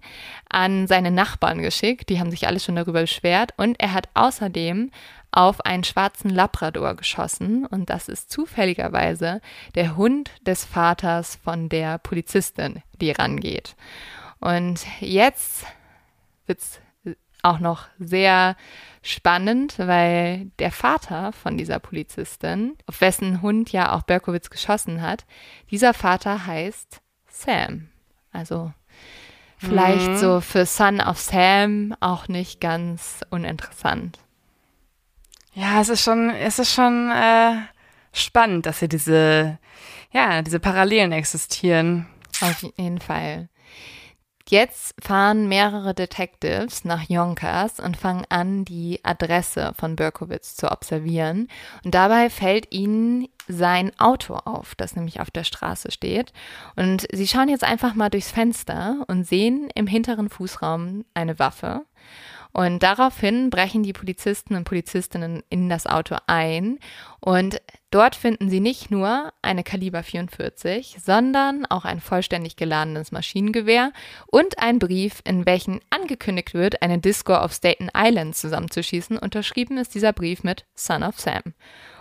an seine Nachbarn geschickt. Die haben sich alle schon darüber beschwert. Und er hat außerdem auf einen schwarzen Labrador geschossen. Und das ist zufälligerweise der Hund des Vaters von der Polizistin, die rangeht. Und jetzt wird's auch noch sehr spannend, weil der Vater von dieser Polizistin, auf wessen Hund ja auch Berkowitz geschossen hat, dieser Vater heißt Sam. Also vielleicht so für Son of Sam auch nicht ganz uninteressant. Ja, es ist schon, es ist schon äh, spannend, dass hier diese, ja, diese Parallelen existieren. Auf jeden Fall. Jetzt fahren mehrere Detectives nach Yonkers und fangen an, die Adresse von Berkowitz zu observieren. Und dabei fällt ihnen sein Auto auf, das nämlich auf der Straße steht. Und sie schauen jetzt einfach mal durchs Fenster und sehen im hinteren Fußraum eine Waffe. Und daraufhin brechen die Polizisten und Polizistinnen in das Auto ein und dort finden sie nicht nur eine Kaliber 44, sondern auch ein vollständig geladenes Maschinengewehr und einen Brief, in welchem angekündigt wird, eine Disco auf Staten Island zusammenzuschießen. Unterschrieben ist dieser Brief mit Son of Sam.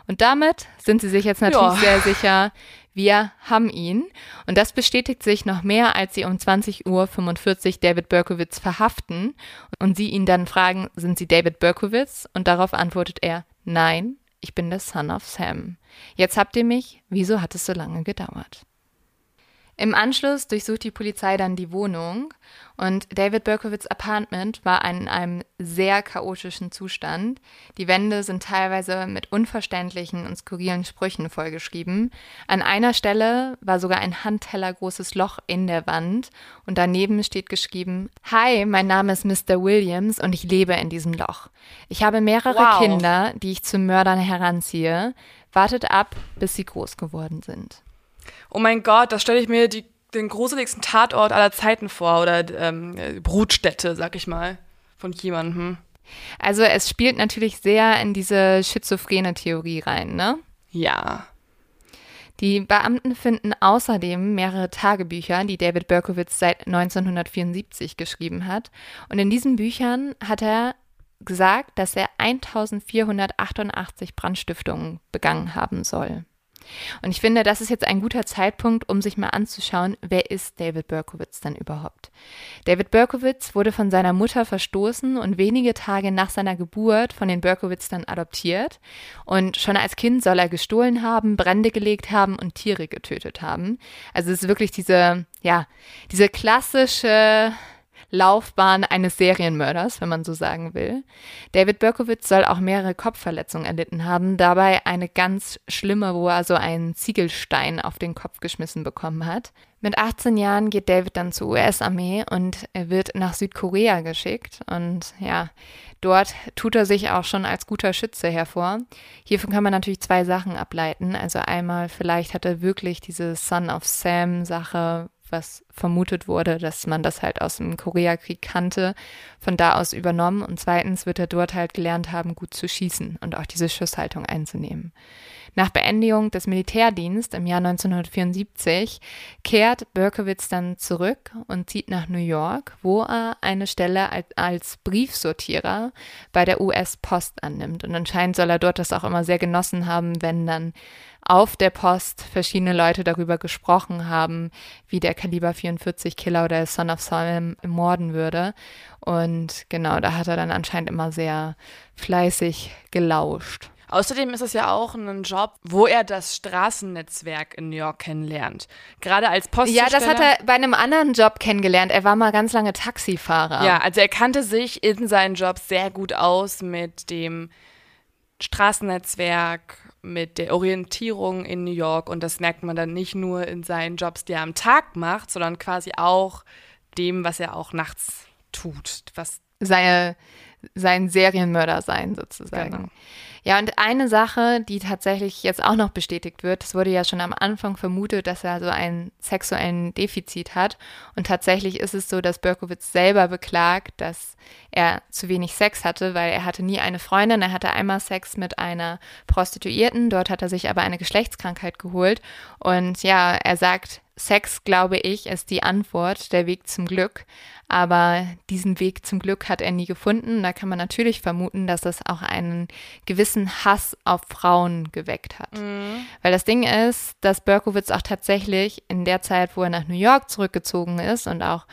Und damit sind sie sich jetzt natürlich Ja. sehr sicher, wir haben ihn. Und das bestätigt sich noch mehr, als sie um 20.45 Uhr David Berkowitz verhaften und sie ihn dann fragen, sind Sie David Berkowitz? Und darauf antwortet er, nein, ich bin der Son of Sam. Jetzt habt ihr mich, wieso hat es so lange gedauert? Im Anschluss durchsucht die Polizei dann die Wohnung und David Berkowitz' Apartment war in einem sehr chaotischen Zustand. Die Wände sind teilweise mit unverständlichen und skurrilen Sprüchen vollgeschrieben. An einer Stelle war sogar ein handtellergroßes Loch in der Wand und daneben steht geschrieben: Hi, mein Name ist Mr. Williams und ich lebe in diesem Loch. Ich habe mehrere Wow. Kinder, die ich zu Mördern heranziehe. Wartet ab, bis sie groß geworden sind. Oh mein Gott, da stelle ich mir die, den gruseligsten Tatort aller Zeiten vor oder ähm, äh, Brutstätte, sag ich mal, von jemandem. Also es spielt natürlich sehr in diese schizophrene Theorie rein, ne? Ja. Die Beamten finden außerdem mehrere Tagebücher, die David Berkowitz seit 1974 geschrieben hat. Und in diesen Büchern hat er gesagt, dass er 1488 Brandstiftungen begangen haben soll. Und ich finde, das ist jetzt ein guter Zeitpunkt, um sich mal anzuschauen, wer ist David Berkowitz denn überhaupt? David Berkowitz wurde von seiner Mutter verstoßen und wenige Tage nach seiner Geburt von den Berkowitz dann adoptiert. Und schon als Kind soll er gestohlen haben, Brände gelegt haben und Tiere getötet haben. Also es ist wirklich diese, ja, diese klassische Laufbahn eines Serienmörders, wenn man so sagen will. David Berkowitz soll auch mehrere Kopfverletzungen erlitten haben, dabei eine ganz schlimme, wo er so einen Ziegelstein auf den Kopf geschmissen bekommen hat. Mit 18 Jahren geht David dann zur US-Armee und er wird nach Südkorea geschickt und ja, dort tut er sich auch schon als guter Schütze hervor. Hiervon kann man natürlich zwei Sachen ableiten. Also einmal vielleicht hat er wirklich diese Son of Sam Sache was vermutet wurde, dass man das halt aus dem Koreakrieg kannte, von da aus übernommen. Und zweitens wird er dort halt gelernt haben, gut zu schießen und auch diese Schusshaltung einzunehmen. Nach Beendigung des Militärdienstes im Jahr 1974 kehrt Berkowitz dann zurück und zieht nach New York, wo er eine Stelle als Briefsortierer bei der US-Post annimmt. Und anscheinend soll er dort das auch immer sehr genossen haben, wenn dann auf der Post verschiedene Leute darüber gesprochen haben, wie der Kaliber 44 Killer oder Son of Sam morden würde. Und genau, da hat er dann anscheinend immer sehr fleißig gelauscht. Außerdem ist es ja auch ein Job, wo er das Straßennetzwerk in New York kennenlernt. Gerade als Postzusteller. Ja, das hat er bei einem anderen Job kennengelernt. Er war mal ganz lange Taxifahrer. Ja, also er kannte sich in seinen Jobs sehr gut aus mit dem Straßennetzwerk, mit der Orientierung in New York. Und das merkt man dann nicht nur in seinen Jobs, die er am Tag macht, sondern quasi auch dem, was er auch nachts tut. Was Seine, sein Serienmörder sein sozusagen. Genau. Ja, und eine Sache, die tatsächlich jetzt auch noch bestätigt wird, es wurde ja schon am Anfang vermutet, dass er so einen sexuellen Defizit hat. Und tatsächlich ist es so, dass Berkowitz selber beklagt, dass er zu wenig Sex hatte, weil er hatte nie eine Freundin. Er hatte einmal Sex mit einer Prostituierten, dort hat er sich aber eine Geschlechtskrankheit geholt. Und ja, er sagt, Sex, glaube ich, ist die Antwort, der Weg zum Glück. Aber diesen Weg zum Glück hat er nie gefunden. Da kann man natürlich vermuten, dass es auch einen gewissen Hass auf Frauen geweckt hat. Mhm. Weil das Ding ist, dass Berkowitz auch tatsächlich in der Zeit, wo er nach New York zurückgezogen ist und auch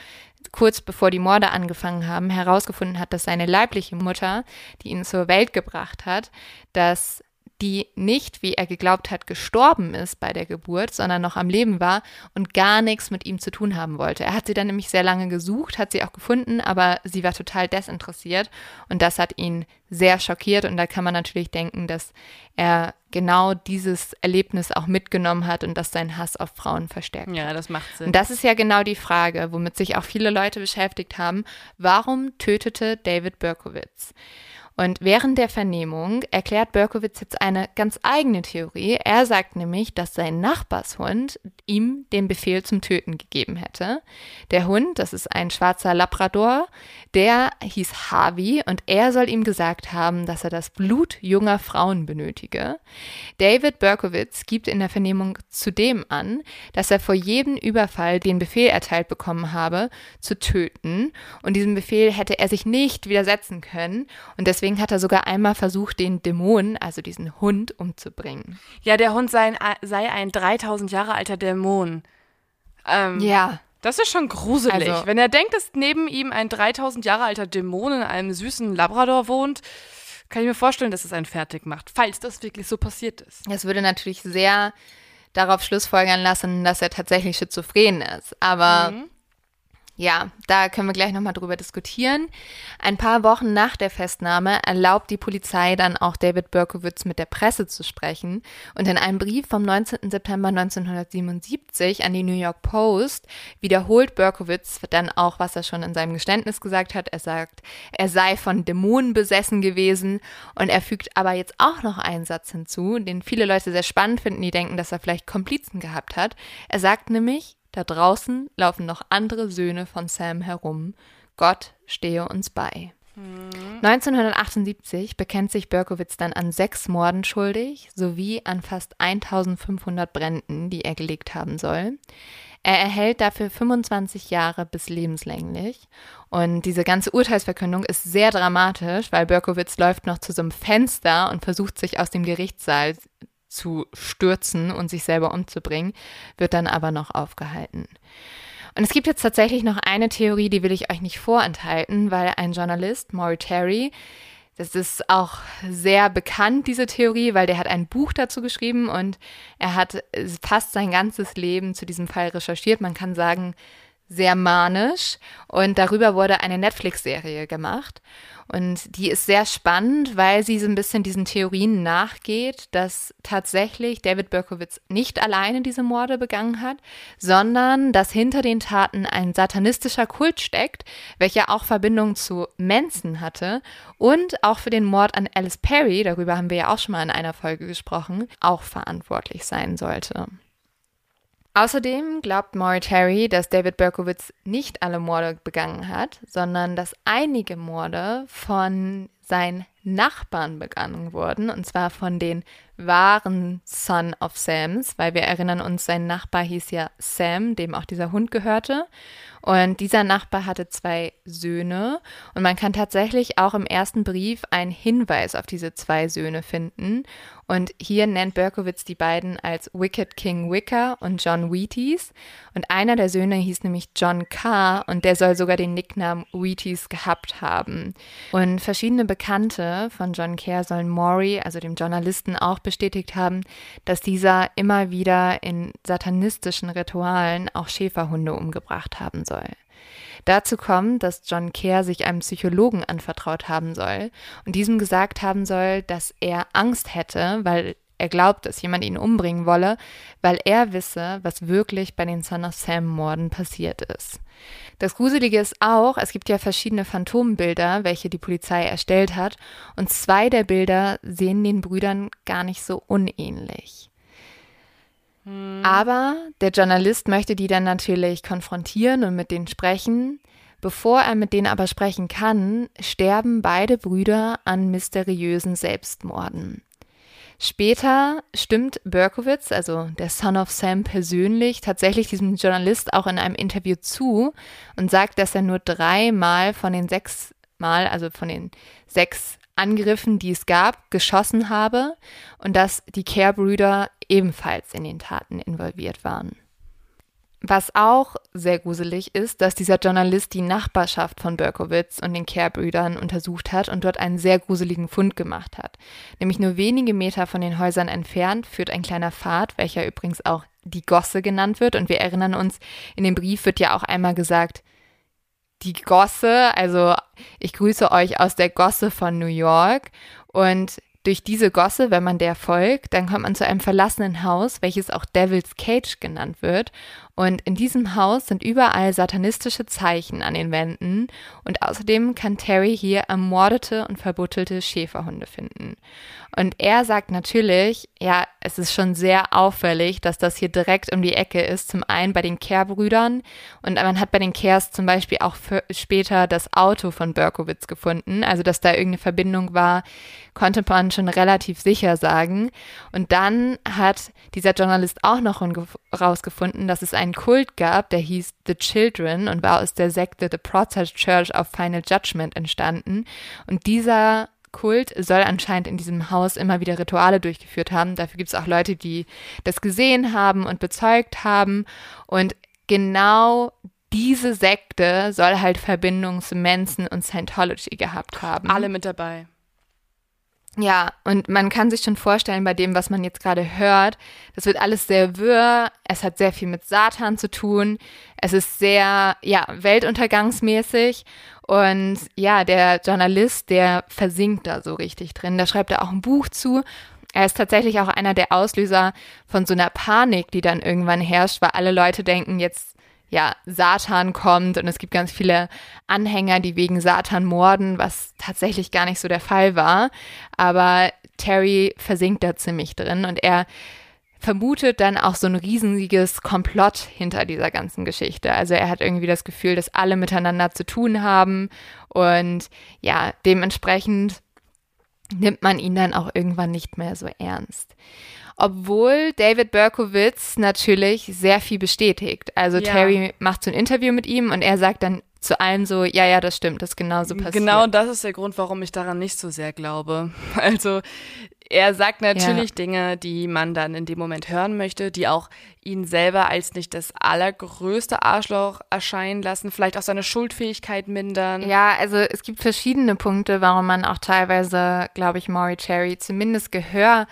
kurz bevor die Morde angefangen haben, herausgefunden hat, dass seine leibliche Mutter, die ihn zur Welt gebracht hat, dass die nicht, wie er geglaubt hat, gestorben ist bei der Geburt, sondern noch am Leben war und gar nichts mit ihm zu tun haben wollte. Er hat sie dann nämlich sehr lange gesucht, hat sie auch gefunden, aber sie war total desinteressiert und das hat ihn sehr schockiert und da kann man natürlich denken, dass er genau dieses Erlebnis auch mitgenommen hat und dass sein Hass auf Frauen verstärkt. Ja, das macht Sinn. Und das ist ja genau die Frage, womit sich auch viele Leute beschäftigt haben. Warum tötete David Berkowitz? Und während der Vernehmung erklärt Berkowitz jetzt eine ganz eigene Theorie. Er sagt nämlich, dass sein Nachbarshund ihm den Befehl zum Töten gegeben hätte. Der Hund, das ist ein schwarzer Labrador, der hieß Harvey und er soll ihm gesagt haben, dass er das Blut junger Frauen benötige. David Berkowitz gibt in der Vernehmung zudem an, dass er vor jedem Überfall den Befehl erteilt bekommen habe, zu töten. Und diesem Befehl hätte er sich nicht widersetzen können. Und deswegen Deswegen hat er sogar einmal versucht, den Dämon, also diesen Hund, umzubringen. Ja, der Hund sei ein, sei ein 3000 Jahre alter Dämon. Ähm, ja. Das ist schon gruselig. Also, Wenn er denkt, dass neben ihm ein 3000 Jahre alter Dämon in einem süßen Labrador wohnt, kann ich mir vorstellen, dass es einen fertig macht, falls das wirklich so passiert ist. Das würde natürlich sehr darauf schlussfolgern lassen, dass er tatsächlich schizophren ist. Aber mhm. Ja, da können wir gleich nochmal drüber diskutieren. Ein paar Wochen nach der Festnahme erlaubt die Polizei dann auch David Berkowitz mit der Presse zu sprechen. Und in einem Brief vom 19. September 1977 an die New York Post wiederholt Berkowitz dann auch, was er schon in seinem Geständnis gesagt hat. Er sagt, er sei von Dämonen besessen gewesen. Und er fügt aber jetzt auch noch einen Satz hinzu, den viele Leute sehr spannend finden, die denken, dass er vielleicht Komplizen gehabt hat. Er sagt nämlich, da draußen laufen noch andere Söhne von Sam herum. Gott stehe uns bei. 1978 bekennt sich Berkowitz dann an sechs Morden schuldig sowie an fast 1500 Bränden, die er gelegt haben soll. Er erhält dafür 25 Jahre bis lebenslänglich. Und diese ganze Urteilsverkündung ist sehr dramatisch, weil Berkowitz läuft noch zu so einem Fenster und versucht sich aus dem Gerichtssaal zu stürzen und sich selber umzubringen, wird dann aber noch aufgehalten. Und es gibt jetzt tatsächlich noch eine Theorie, die will ich euch nicht vorenthalten, weil ein Journalist, Maury Terry, das ist auch sehr bekannt, diese Theorie, weil der hat ein Buch dazu geschrieben und er hat fast sein ganzes Leben zu diesem Fall recherchiert. Man kann sagen, sehr manisch und darüber wurde eine Netflix-Serie gemacht. Und die ist sehr spannend, weil sie so ein bisschen diesen Theorien nachgeht, dass tatsächlich David Berkowitz nicht alleine diese Morde begangen hat, sondern dass hinter den Taten ein satanistischer Kult steckt, welcher auch Verbindung zu Manson hatte und auch für den Mord an Alice Perry, darüber haben wir ja auch schon mal in einer Folge gesprochen, auch verantwortlich sein sollte. Außerdem glaubt Maury Terry, dass David Berkowitz nicht alle Morde begangen hat, sondern dass einige Morde von seinen Nachbarn begangen wurden, und zwar von den wahren Son of Sams, weil wir erinnern uns, sein Nachbar hieß ja Sam, dem auch dieser Hund gehörte. Und dieser Nachbar hatte zwei Söhne und man kann tatsächlich auch im ersten Brief einen Hinweis auf diese zwei Söhne finden. Und hier nennt Berkowitz die beiden als Wicked King Wicker und John Wheaties. Und einer der Söhne hieß nämlich John Carr und der soll sogar den Nicknamen Wheaties gehabt haben. Und verschiedene Bekannte von John Kerr sollen Maury, also dem Journalisten, auch bestätigt haben, dass dieser immer wieder in satanistischen Ritualen auch Schäferhunde umgebracht haben soll. Dazu kommt, dass John Kerr sich einem Psychologen anvertraut haben soll und diesem gesagt haben soll, dass er Angst hätte, weil er glaubt, dass jemand ihn umbringen wolle, weil er wisse, was wirklich bei den Son of Sam Morden passiert ist. Das Gruselige ist auch, es gibt ja verschiedene Phantombilder, welche die Polizei erstellt hat, und zwei der Bilder sehen den Brüdern gar nicht so unähnlich. Hm. Aber der Journalist möchte die dann natürlich konfrontieren und mit denen sprechen. Bevor er mit denen aber sprechen kann, sterben beide Brüder an mysteriösen Selbstmorden. Später stimmt Berkowitz, also der Son of Sam persönlich, tatsächlich diesem Journalist auch in einem Interview zu und sagt, dass er nur dreimal von den sechs Mal, also von den sechs Angriffen, die es gab, geschossen habe und dass die Care-Brüder ebenfalls in den Taten involviert waren. Was auch sehr gruselig ist, dass dieser Journalist die Nachbarschaft von Berkowitz und den Care-Brüdern untersucht hat und dort einen sehr gruseligen Fund gemacht hat. Nämlich nur wenige Meter von den Häusern entfernt führt ein kleiner Pfad, welcher übrigens auch die Gosse genannt wird. Und wir erinnern uns, in dem Brief wird ja auch einmal gesagt, die Gosse, also ich grüße euch aus der Gosse von New York. Und durch diese Gosse, wenn man der folgt, dann kommt man zu einem verlassenen Haus, welches auch Devil's Cage genannt wird. Und in diesem Haus sind überall satanistische Zeichen an den Wänden. Und außerdem kann Terry hier ermordete und verbuttelte Schäferhunde finden. Und er sagt natürlich, ja, es ist schon sehr auffällig, dass das hier direkt um die Ecke ist. Zum einen bei den Kerr-Brüdern und man hat bei den Kehrs zum Beispiel auch später das Auto von Berkowitz gefunden. Also, dass da irgendeine Verbindung war, konnte man schon relativ sicher sagen. Und dann hat dieser Journalist auch noch herausgefunden, dass es einen Kult gab, der hieß The Children und war aus der Sekte The Process Church of Final Judgment entstanden. Und dieser Kult soll anscheinend in diesem Haus immer wieder Rituale durchgeführt haben. Dafür gibt es auch Leute, die das gesehen haben und bezeugt haben. Und genau diese Sekte soll halt Verbindungen zu Manson und Scientology gehabt haben. Alle mit dabei. Ja, und man kann sich schon vorstellen, bei dem, was man jetzt gerade hört, das wird alles sehr wirr. Es hat sehr viel mit Satan zu tun. Es ist sehr, ja, weltuntergangsmäßig. Und ja, der Journalist, der versinkt da so richtig drin. Da schreibt er auch ein Buch zu. Er ist tatsächlich auch einer der Auslöser von so einer Panik, die dann irgendwann herrscht, weil alle Leute denken, jetzt ja, Satan kommt und es gibt ganz viele Anhänger, die wegen Satan morden, was tatsächlich gar nicht so der Fall war. Aber Terry versinkt da ziemlich drin und er vermutet dann auch so ein riesiges Komplott hinter dieser ganzen Geschichte. Also er hat irgendwie das Gefühl, dass alle miteinander zu tun haben und ja, dementsprechend nimmt man ihn dann auch irgendwann nicht mehr so ernst obwohl David Berkowitz natürlich sehr viel bestätigt. Also ja. Terry macht so ein Interview mit ihm und er sagt dann zu allen so, ja, ja, das stimmt, das ist genauso passiert. Genau das ist der Grund, warum ich daran nicht so sehr glaube. Also er sagt natürlich ja. Dinge, die man dann in dem Moment hören möchte, die auch ihn selber als nicht das allergrößte Arschloch erscheinen lassen, vielleicht auch seine Schuldfähigkeit mindern. Ja, also es gibt verschiedene Punkte, warum man auch teilweise, glaube ich, Maury Cherry zumindest Gehör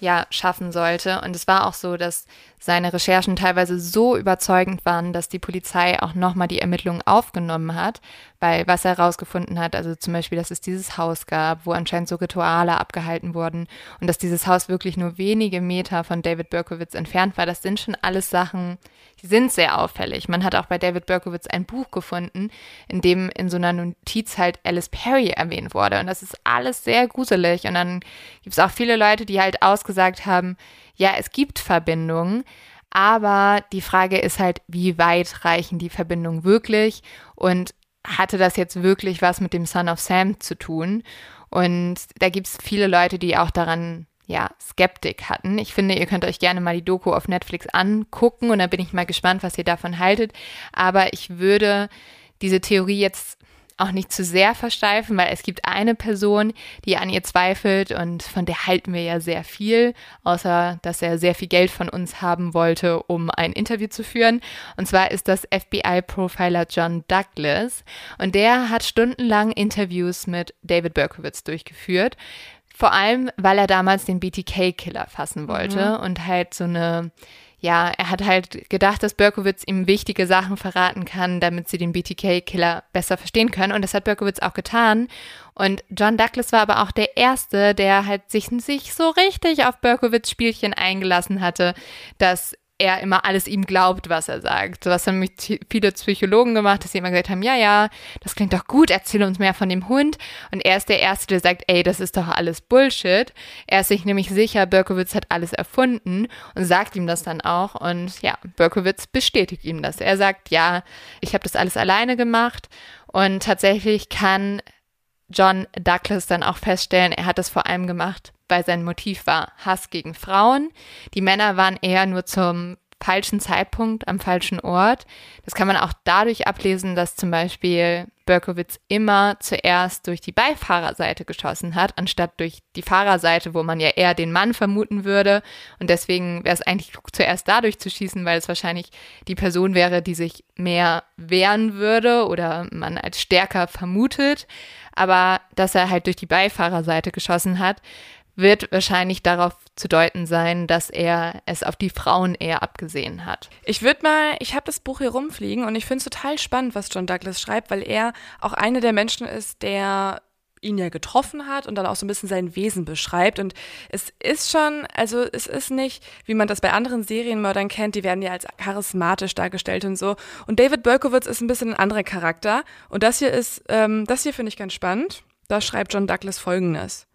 ja schaffen sollte. Und es war auch so, dass seine Recherchen teilweise so überzeugend waren, dass die Polizei auch nochmal die Ermittlungen aufgenommen hat, weil was er herausgefunden hat, also zum Beispiel, dass es dieses Haus gab, wo anscheinend so Rituale abgehalten wurden und dass dieses Haus wirklich nur wenige Meter von David Berkowitz entfernt war, das sind schon alles Sachen, die sind sehr auffällig. Man hat auch bei David Berkowitz ein Buch gefunden, in dem in so einer Notiz halt Alice Perry erwähnt wurde und das ist alles sehr gruselig und dann gibt es auch viele Leute, die halt ausgesagt haben, ja, es gibt Verbindungen, Aber die Frage ist halt, wie weit reichen die Verbindungen wirklich und hatte das jetzt wirklich was mit dem Son of Sam zu tun? Und da gibt es viele Leute, die auch daran ja, Skeptik hatten. Ich finde, ihr könnt euch gerne mal die Doku auf Netflix angucken und da bin ich mal gespannt, was ihr davon haltet. Aber ich würde diese Theorie jetzt auch nicht zu sehr versteifen, weil es gibt eine Person, die an ihr zweifelt und von der halten wir ja sehr viel, außer dass er sehr viel Geld von uns haben wollte, um ein Interview zu führen. Und zwar ist das FBI-Profiler John Douglas und der hat stundenlang Interviews mit David Berkowitz durchgeführt. Vor allem, weil er damals den BTK-Killer fassen wollte mhm. und halt so eine ja, er hat halt gedacht, dass Berkowitz ihm wichtige Sachen verraten kann, damit sie den BTK-Killer besser verstehen können. Und das hat Berkowitz auch getan. Und John Douglas war aber auch der Erste, der halt sich, sich so richtig auf Berkowitz Spielchen eingelassen hatte, dass er immer alles ihm glaubt, was er sagt. So was haben viele Psychologen gemacht, dass sie immer gesagt haben, ja, ja, das klingt doch gut, erzähl uns mehr von dem Hund. Und er ist der Erste, der sagt, ey, das ist doch alles Bullshit. Er ist sich nämlich sicher, Berkowitz hat alles erfunden und sagt ihm das dann auch. Und ja, Berkowitz bestätigt ihm das. Er sagt, ja, ich habe das alles alleine gemacht. Und tatsächlich kann John Douglas dann auch feststellen, er hat das vor allem gemacht, weil sein Motiv war Hass gegen Frauen. Die Männer waren eher nur zum falschen Zeitpunkt am falschen Ort. Das kann man auch dadurch ablesen, dass zum Beispiel Berkowitz immer zuerst durch die Beifahrerseite geschossen hat, anstatt durch die Fahrerseite, wo man ja eher den Mann vermuten würde. Und deswegen wäre es eigentlich klug, zuerst dadurch zu schießen, weil es wahrscheinlich die Person wäre, die sich mehr wehren würde oder man als stärker vermutet. Aber dass er halt durch die Beifahrerseite geschossen hat, wird wahrscheinlich darauf zu deuten sein, dass er es auf die Frauen eher abgesehen hat. Ich würde mal, ich habe das Buch hier rumfliegen und ich finde es total spannend, was John Douglas schreibt, weil er auch einer der Menschen ist, der ihn ja getroffen hat und dann auch so ein bisschen sein Wesen beschreibt. Und es ist schon, also es ist nicht, wie man das bei anderen Serienmördern kennt, die werden ja als charismatisch dargestellt und so. Und David Berkowitz ist ein bisschen ein anderer Charakter. Und das hier ist, ähm, das hier finde ich ganz spannend. Da schreibt John Douglas folgendes.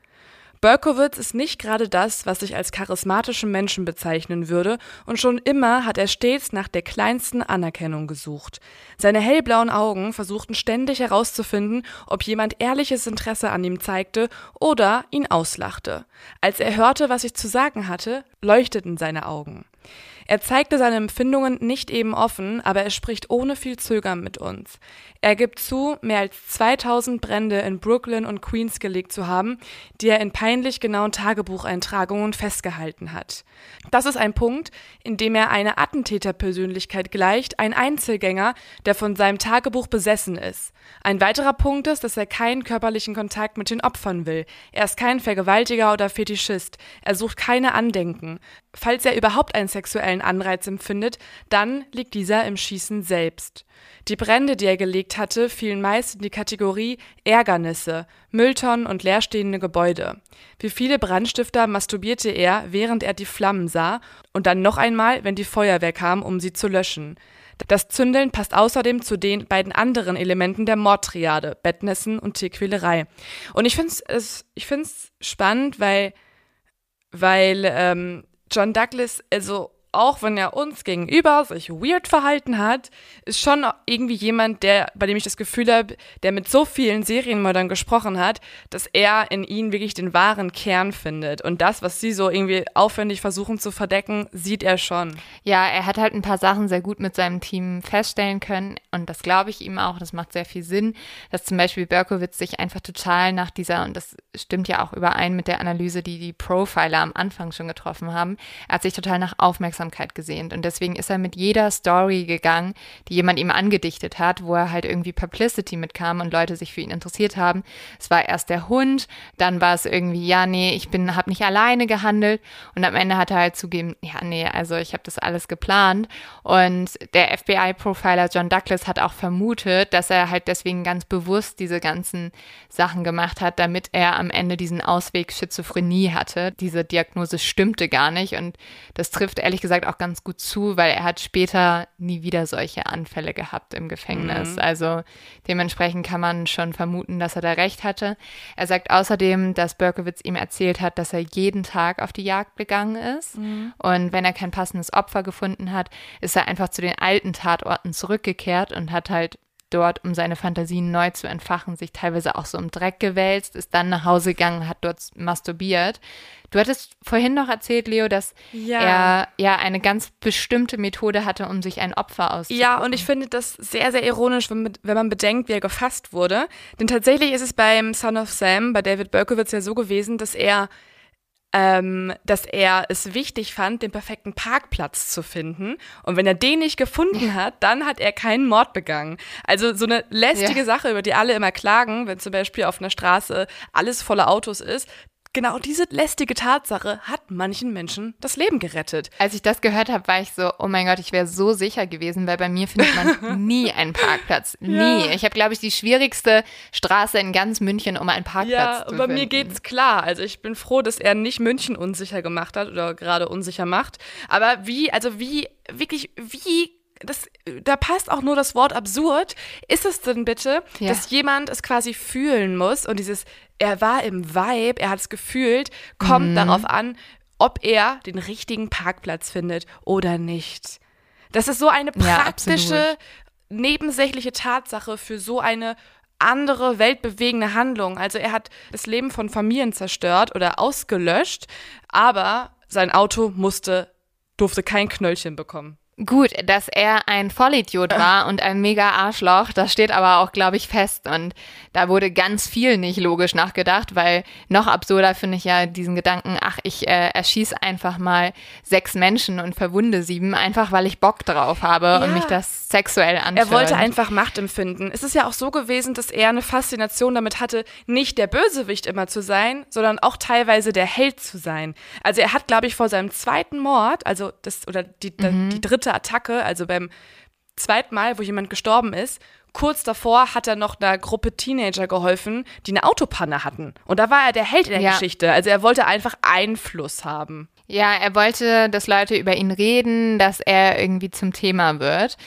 Berkowitz ist nicht gerade das, was ich als charismatischen Menschen bezeichnen würde, und schon immer hat er stets nach der kleinsten Anerkennung gesucht. Seine hellblauen Augen versuchten ständig herauszufinden, ob jemand ehrliches Interesse an ihm zeigte oder ihn auslachte. Als er hörte, was ich zu sagen hatte, leuchteten seine Augen. Er zeigte seine Empfindungen nicht eben offen, aber er spricht ohne viel Zögern mit uns. Er gibt zu, mehr als 2000 Brände in Brooklyn und Queens gelegt zu haben, die er in peinlich genauen Tagebucheintragungen festgehalten hat. Das ist ein Punkt, in dem er eine Attentäterpersönlichkeit gleicht, ein Einzelgänger, der von seinem Tagebuch besessen ist. Ein weiterer Punkt ist, dass er keinen körperlichen Kontakt mit den Opfern will. Er ist kein Vergewaltiger oder Fetischist. Er sucht keine Andenken. Falls er überhaupt einen sexuellen Anreiz empfindet, dann liegt dieser im Schießen selbst. Die Brände, die er gelegt hatte, fielen meist in die Kategorie Ärgernisse, Mülltonnen und leerstehende Gebäude. Wie viele Brandstifter masturbierte er, während er die Flammen sah, und dann noch einmal, wenn die Feuerwehr kam, um sie zu löschen. Das Zündeln passt außerdem zu den beiden anderen Elementen der Mordtriade, Bettnässen und Tierquälerei. Und ich finde es ich find's spannend, weil, weil ähm, John Douglas, also auch wenn er uns gegenüber sich weird verhalten hat, ist schon irgendwie jemand, der, bei dem ich das Gefühl habe, der mit so vielen Serienmördern gesprochen hat, dass er in ihnen wirklich den wahren Kern findet. Und das, was sie so irgendwie aufwendig versuchen zu verdecken, sieht er schon. Ja, er hat halt ein paar Sachen sehr gut mit seinem Team feststellen können. Und das glaube ich ihm auch. Das macht sehr viel Sinn, dass zum Beispiel Berkowitz sich einfach total nach dieser, und das stimmt ja auch überein mit der Analyse, die die Profiler am Anfang schon getroffen haben, er hat sich total nach Aufmerksamkeit Aufmerksamkeit gesehnt. Und deswegen ist er mit jeder Story gegangen, die jemand ihm angedichtet hat, wo er halt irgendwie Publicity mitkam und Leute sich für ihn interessiert haben. Es war erst der Hund, dann war es irgendwie, ja, nee, ich bin, habe nicht alleine gehandelt. Und am Ende hat er halt zugeben, ja, nee, also ich habe das alles geplant. Und der FBI-Profiler John Douglas hat auch vermutet, dass er halt deswegen ganz bewusst diese ganzen Sachen gemacht hat, damit er am Ende diesen Ausweg Schizophrenie hatte. Diese Diagnose stimmte gar nicht und das trifft ehrlich gesagt gesagt auch ganz gut zu, weil er hat später nie wieder solche Anfälle gehabt im Gefängnis. Mhm. Also dementsprechend kann man schon vermuten, dass er da recht hatte. Er sagt außerdem, dass Berkowitz ihm erzählt hat, dass er jeden Tag auf die Jagd gegangen ist. Mhm. Und wenn er kein passendes Opfer gefunden hat, ist er einfach zu den alten Tatorten zurückgekehrt und hat halt dort, um seine Fantasien neu zu entfachen, sich teilweise auch so im Dreck gewälzt, ist dann nach Hause gegangen, hat dort masturbiert. Du hattest vorhin noch erzählt, Leo, dass Ja. er ja eine ganz bestimmte Methode hatte, um sich ein Opfer auszusuchen. Ja, und ich finde das sehr, sehr ironisch, wenn, wenn man bedenkt, wie er gefasst wurde. Denn tatsächlich ist es beim Son of Sam, bei David Berkowitz ja so gewesen, dass er, ähm, dass er es wichtig fand, den perfekten Parkplatz zu finden. Und wenn er den nicht gefunden hat, dann hat er keinen Mord begangen. Also so eine lästige Ja. Sache, über die alle immer klagen, wenn zum Beispiel auf einer Straße alles voller Autos ist. Genau diese lästige Tatsache hat manchen Menschen das Leben gerettet. Als ich das gehört habe, war ich so, oh mein Gott, ich wäre so sicher gewesen, weil bei mir findet man nie einen Parkplatz. Nie. Ja. Ich habe, glaube ich, die schwierigste Straße in ganz München, um einen Parkplatz Ja, zu und bei mir finden. geht's klar. Also ich bin froh, dass er nicht München unsicher gemacht hat oder gerade unsicher macht. Aber wie, also wie, wirklich, wie, das, da passt auch nur das Wort absurd. Ist es denn bitte, Ja. dass jemand es quasi fühlen muss und dieses, er war im Vibe, er hat es gefühlt, kommt Mhm. darauf an, ob er den richtigen Parkplatz findet oder nicht. Das ist so eine Ja, praktische, absolut. nebensächliche Tatsache für so eine andere weltbewegende Handlung. Also er hat das Leben von Familien zerstört oder ausgelöscht, aber sein Auto musste, durfte kein Knöllchen bekommen. Gut, dass er ein Vollidiot war und ein mega Arschloch, das steht aber auch, glaube ich, fest. Und da wurde ganz viel nicht logisch nachgedacht, weil noch absurder finde ich ja diesen Gedanken, ach, ich äh, erschieße einfach mal sechs Menschen und verwunde sieben, einfach weil ich Bock drauf habe Ja. und mich das sexuell Er anfühlt. wollte einfach Macht empfinden. Es ist ja auch so gewesen, dass er eine Faszination damit hatte, nicht der Bösewicht immer zu sein, sondern auch teilweise der Held zu sein. Also er hat, glaube ich, vor seinem zweiten Mord, also das oder die, die dritte Attacke, also beim zweiten Mal, wo jemand gestorben ist, kurz davor hat er noch einer Gruppe Teenager geholfen, die eine Autopanne hatten. Und da war er der Held in der Ja. Geschichte. Also er wollte einfach Einfluss haben. Ja, er wollte, dass Leute über ihn reden, dass er irgendwie zum Thema wird.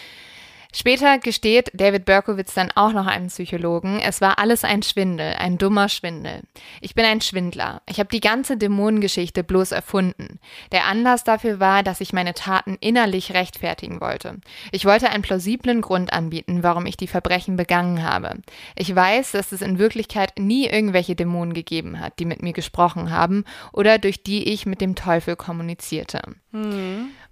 Später gesteht David Berkowitz dann auch noch einem Psychologen, es war alles ein Schwindel, ein dummer Schwindel. Ich bin ein Schwindler. Ich habe die ganze Dämonengeschichte bloß erfunden. Der Anlass dafür war, dass ich meine Taten innerlich rechtfertigen wollte. Ich wollte einen plausiblen Grund anbieten, warum ich die Verbrechen begangen habe. Ich weiß, dass es in Wirklichkeit nie irgendwelche Dämonen gegeben hat, die mit mir gesprochen haben oder durch die ich mit dem Teufel kommunizierte.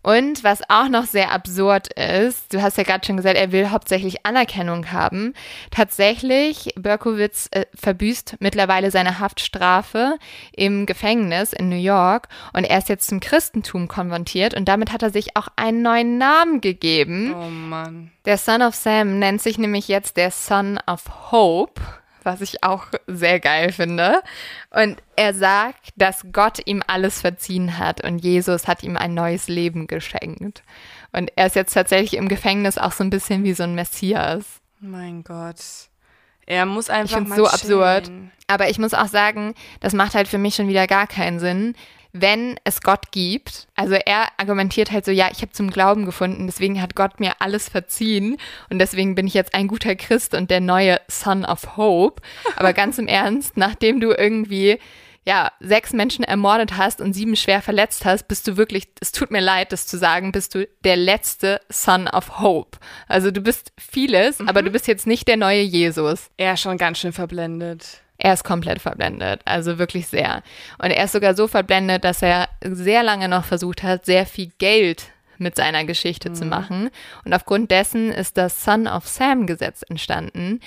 Und was auch noch sehr absurd ist, du hast ja gerade schon gesagt, er will hauptsächlich Anerkennung haben. Tatsächlich, Berkowitz äh, verbüßt mittlerweile seine Haftstrafe im Gefängnis in New York und er ist jetzt zum Christentum konvertiert und damit hat er sich auch einen neuen Namen gegeben. Oh Mann. Der Son of Sam nennt sich nämlich jetzt der Son of Hope, was ich auch sehr geil finde. Und er sagt, dass Gott ihm alles verziehen hat und Jesus hat ihm ein neues Leben geschenkt. Und er ist jetzt tatsächlich im Gefängnis auch so ein bisschen wie so ein Messias. Mein Gott. Er muss Ich einfach finde es mal so absurd. chillen. Aber ich muss auch sagen, das macht halt für mich schon wieder gar keinen Sinn. Wenn es Gott gibt, also er argumentiert halt so, ja, ich habe zum Glauben gefunden, deswegen hat Gott mir alles verziehen und deswegen bin ich jetzt ein guter Christ und der neue Son of Hope. Aber ganz im Ernst, nachdem du irgendwie ja, sechs Menschen ermordet hast und sieben schwer verletzt hast, bist du wirklich, es tut mir leid, das zu sagen, bist du der letzte Son of Hope. Also du bist vieles, aber du bist jetzt nicht der neue Jesus. Er ist schon ganz schön verblendet. Er ist komplett verblendet, also wirklich sehr. Und er ist sogar so verblendet, dass er sehr lange noch versucht hat, sehr viel Geld mit seiner Geschichte zu machen. Und aufgrund dessen ist das Son of Sam Gesetz entstanden.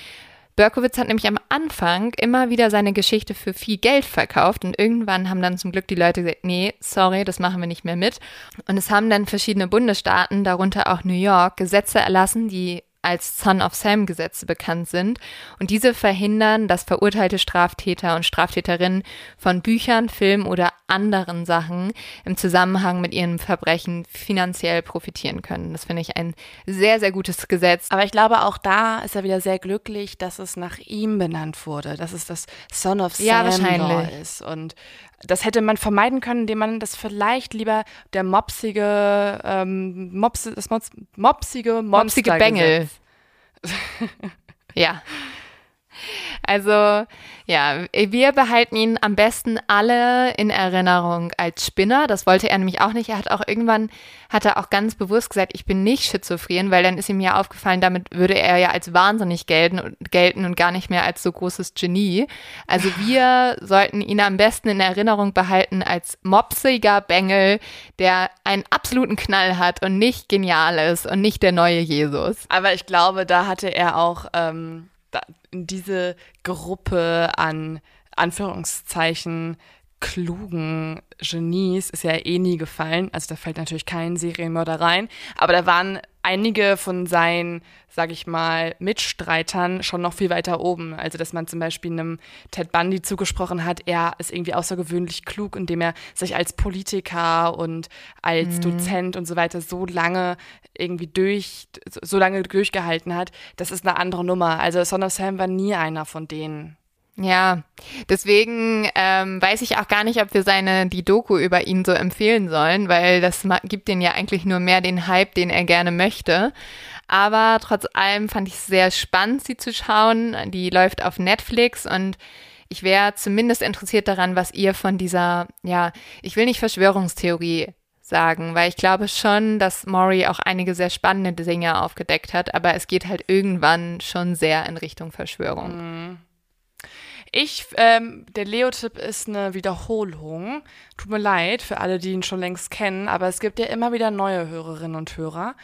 Berkowitz hat nämlich am Anfang immer wieder seine Geschichte für viel Geld verkauft und irgendwann haben dann zum Glück die Leute gesagt, nee, sorry, das machen wir nicht mehr mit. Und es haben dann verschiedene Bundesstaaten, darunter auch New York, Gesetze erlassen, die als Son of Sam Gesetze bekannt sind. Und diese verhindern, dass verurteilte Straftäter und Straftäterinnen von Büchern, Filmen oder anderen Sachen im Zusammenhang mit ihrem Verbrechen finanziell profitieren können. Das finde ich ein sehr, sehr gutes Gesetz. Aber ich glaube, auch da ist er wieder sehr glücklich, dass es nach ihm benannt wurde, dass es das Son of Sam Ja, wahrscheinlich. Law ist. Und das hätte man vermeiden können, indem man das vielleicht lieber der mopsige, ähm, Mops, das Mops, mopsige Monster Mopsige Bengel. ja. Also, ja, wir behalten ihn am besten alle in Erinnerung als Spinner. Das wollte er nämlich auch nicht. Er hat auch irgendwann, hat er auch ganz bewusst gesagt, ich bin nicht schizophren, weil dann ist ihm ja aufgefallen, damit würde er ja als wahnsinnig gelten und, gelten und gar nicht mehr als so großes Genie. Also wir sollten ihn am besten in Erinnerung behalten als mopsiger Bengel, der einen absoluten Knall hat und nicht genial ist und nicht der neue Jesus. Aber ich glaube, da hatte er auch ähm, in diese Gruppe an Anführungszeichen klugen Genies ist ja eh nie gefallen. Also da fällt natürlich kein Serienmörder rein. Aber da waren einige von seinen, sag ich mal, Mitstreitern schon noch viel weiter oben. Also dass man zum Beispiel einem Ted Bundy zugesprochen hat, er ist irgendwie außergewöhnlich klug, indem er sich als Politiker und als Mhm. Dozent und so weiter so lange irgendwie durch, so lange durchgehalten hat. Das ist eine andere Nummer. Also Son of Sam war nie einer von denen. Ja, deswegen ähm, weiß ich auch gar nicht, ob wir seine die Doku über ihn so empfehlen sollen, weil das gibt den ja eigentlich nur mehr den Hype, den er gerne möchte. Aber trotz allem fand ich es sehr spannend, sie zu schauen. Die läuft auf Netflix und ich wäre zumindest interessiert daran, was ihr von dieser, ja, ich will nicht Verschwörungstheorie sagen, weil ich glaube schon, dass Maury auch einige sehr spannende Dinge aufgedeckt hat, aber es geht halt irgendwann schon sehr in Richtung Verschwörung. Ich, ähm, der Leo-Tipp ist eine Wiederholung. Tut mir leid für alle, die ihn schon längst kennen, aber es gibt ja immer wieder neue Hörerinnen und Hörer.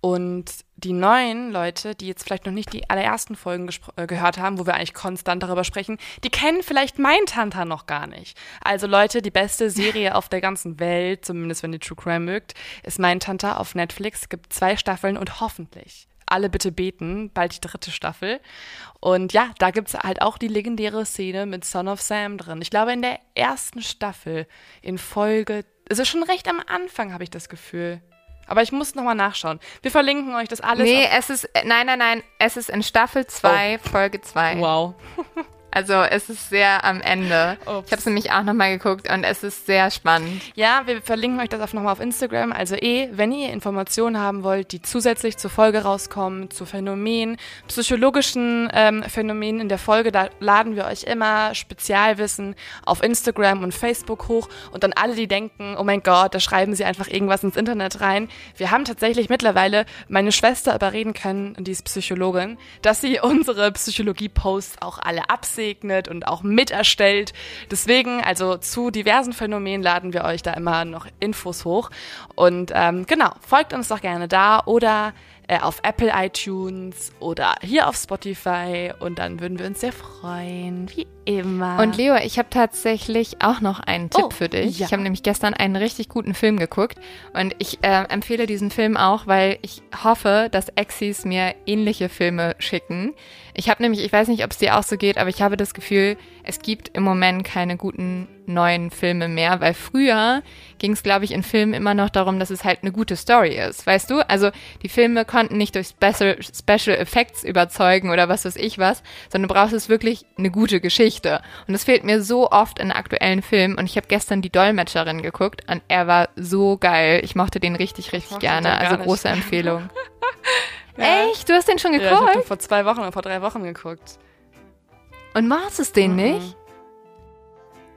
Und die neuen Leute, die jetzt vielleicht noch nicht die allerersten Folgen äh, gehört haben, wo wir eigentlich konstant darüber sprechen, die kennen vielleicht Mindhunter noch gar nicht. Also Leute, die beste Serie auf der ganzen Welt, zumindest wenn ihr True Crime mögt, ist Mindhunter auf Netflix. Gibt zwei Staffeln und hoffentlich alle bitte beten, bald die dritte Staffel. Und ja, da gibt's halt auch die legendäre Szene mit Son of Sam drin. Ich glaube, in der ersten Staffel, in Folge, es ist schon recht am Anfang, habe ich das Gefühl. Aber ich muss nochmal nachschauen. Wir verlinken euch das alles. Nee, es ist, äh, nein, nein, nein, es ist in Staffel 2, Folge 2. wow. Also es ist sehr am Ende. Ups. Ich habe es nämlich auch nochmal geguckt und es ist sehr spannend. Ja, wir verlinken euch das auch nochmal auf Instagram. Also eh, wenn ihr Informationen haben wollt, die zusätzlich zur Folge rauskommen, zu Phänomenen, psychologischen ähm, Phänomenen in der Folge, da laden wir euch immer Spezialwissen auf Instagram und Facebook hoch. Und dann alle, die denken, oh mein Gott, da schreiben sie einfach irgendwas ins Internet rein. Wir haben tatsächlich mittlerweile meine Schwester überreden können, die ist Psychologin, dass sie unsere Psychologie-Posts auch alle absegnet und auch miterstellt. Deswegen, also zu diversen Phänomenen laden wir euch da immer noch Infos hoch. Und ähm, genau, folgt uns doch gerne da oder äh, auf Apple iTunes oder hier auf Spotify. Und dann würden wir uns sehr freuen, wie immer. Und Leo, ich habe tatsächlich auch noch einen Tipp Oh, für dich. ja. Ich habe nämlich gestern einen richtig guten Film geguckt und ich äh, empfehle diesen Film auch, weil ich hoffe, dass Exis mir ähnliche Filme schicken. Ich habe nämlich, ich weiß nicht, ob es dir auch so geht, aber ich habe das Gefühl, es gibt im Moment keine guten neuen Filme mehr, weil früher ging es, glaube ich, in Filmen immer noch darum, dass es halt eine gute Story ist, weißt du? Also die Filme konnten nicht durch Special, Special Effects überzeugen oder was weiß ich was, sondern du brauchst es wirklich eine gute Geschichte. Und das fehlt mir so oft in aktuellen Filmen. Und ich habe gestern die Dolmetscherin geguckt und er war so geil. Ich mochte den richtig, richtig gerne. Also große Empfehlung. Ja. Echt? Du hast den schon ja, ich habe geguckt? vor zwei Wochen oder vor drei Wochen geguckt. und machst es den Mhm. nicht?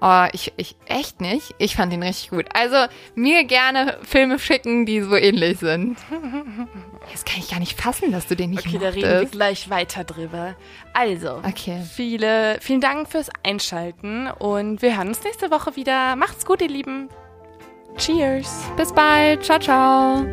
Oh, ich, ich, echt nicht? Ich fand ihn richtig gut. Also, mir gerne Filme schicken, die so ähnlich sind. Jetzt kann ich gar nicht fassen, dass du den nicht Okay, da mochtest. reden wir gleich weiter drüber. Also, Okay. viele, vielen Dank fürs Einschalten und wir hören uns nächste Woche wieder. Macht's gut, ihr Lieben. Cheers. Bis bald. Ciao, ciao.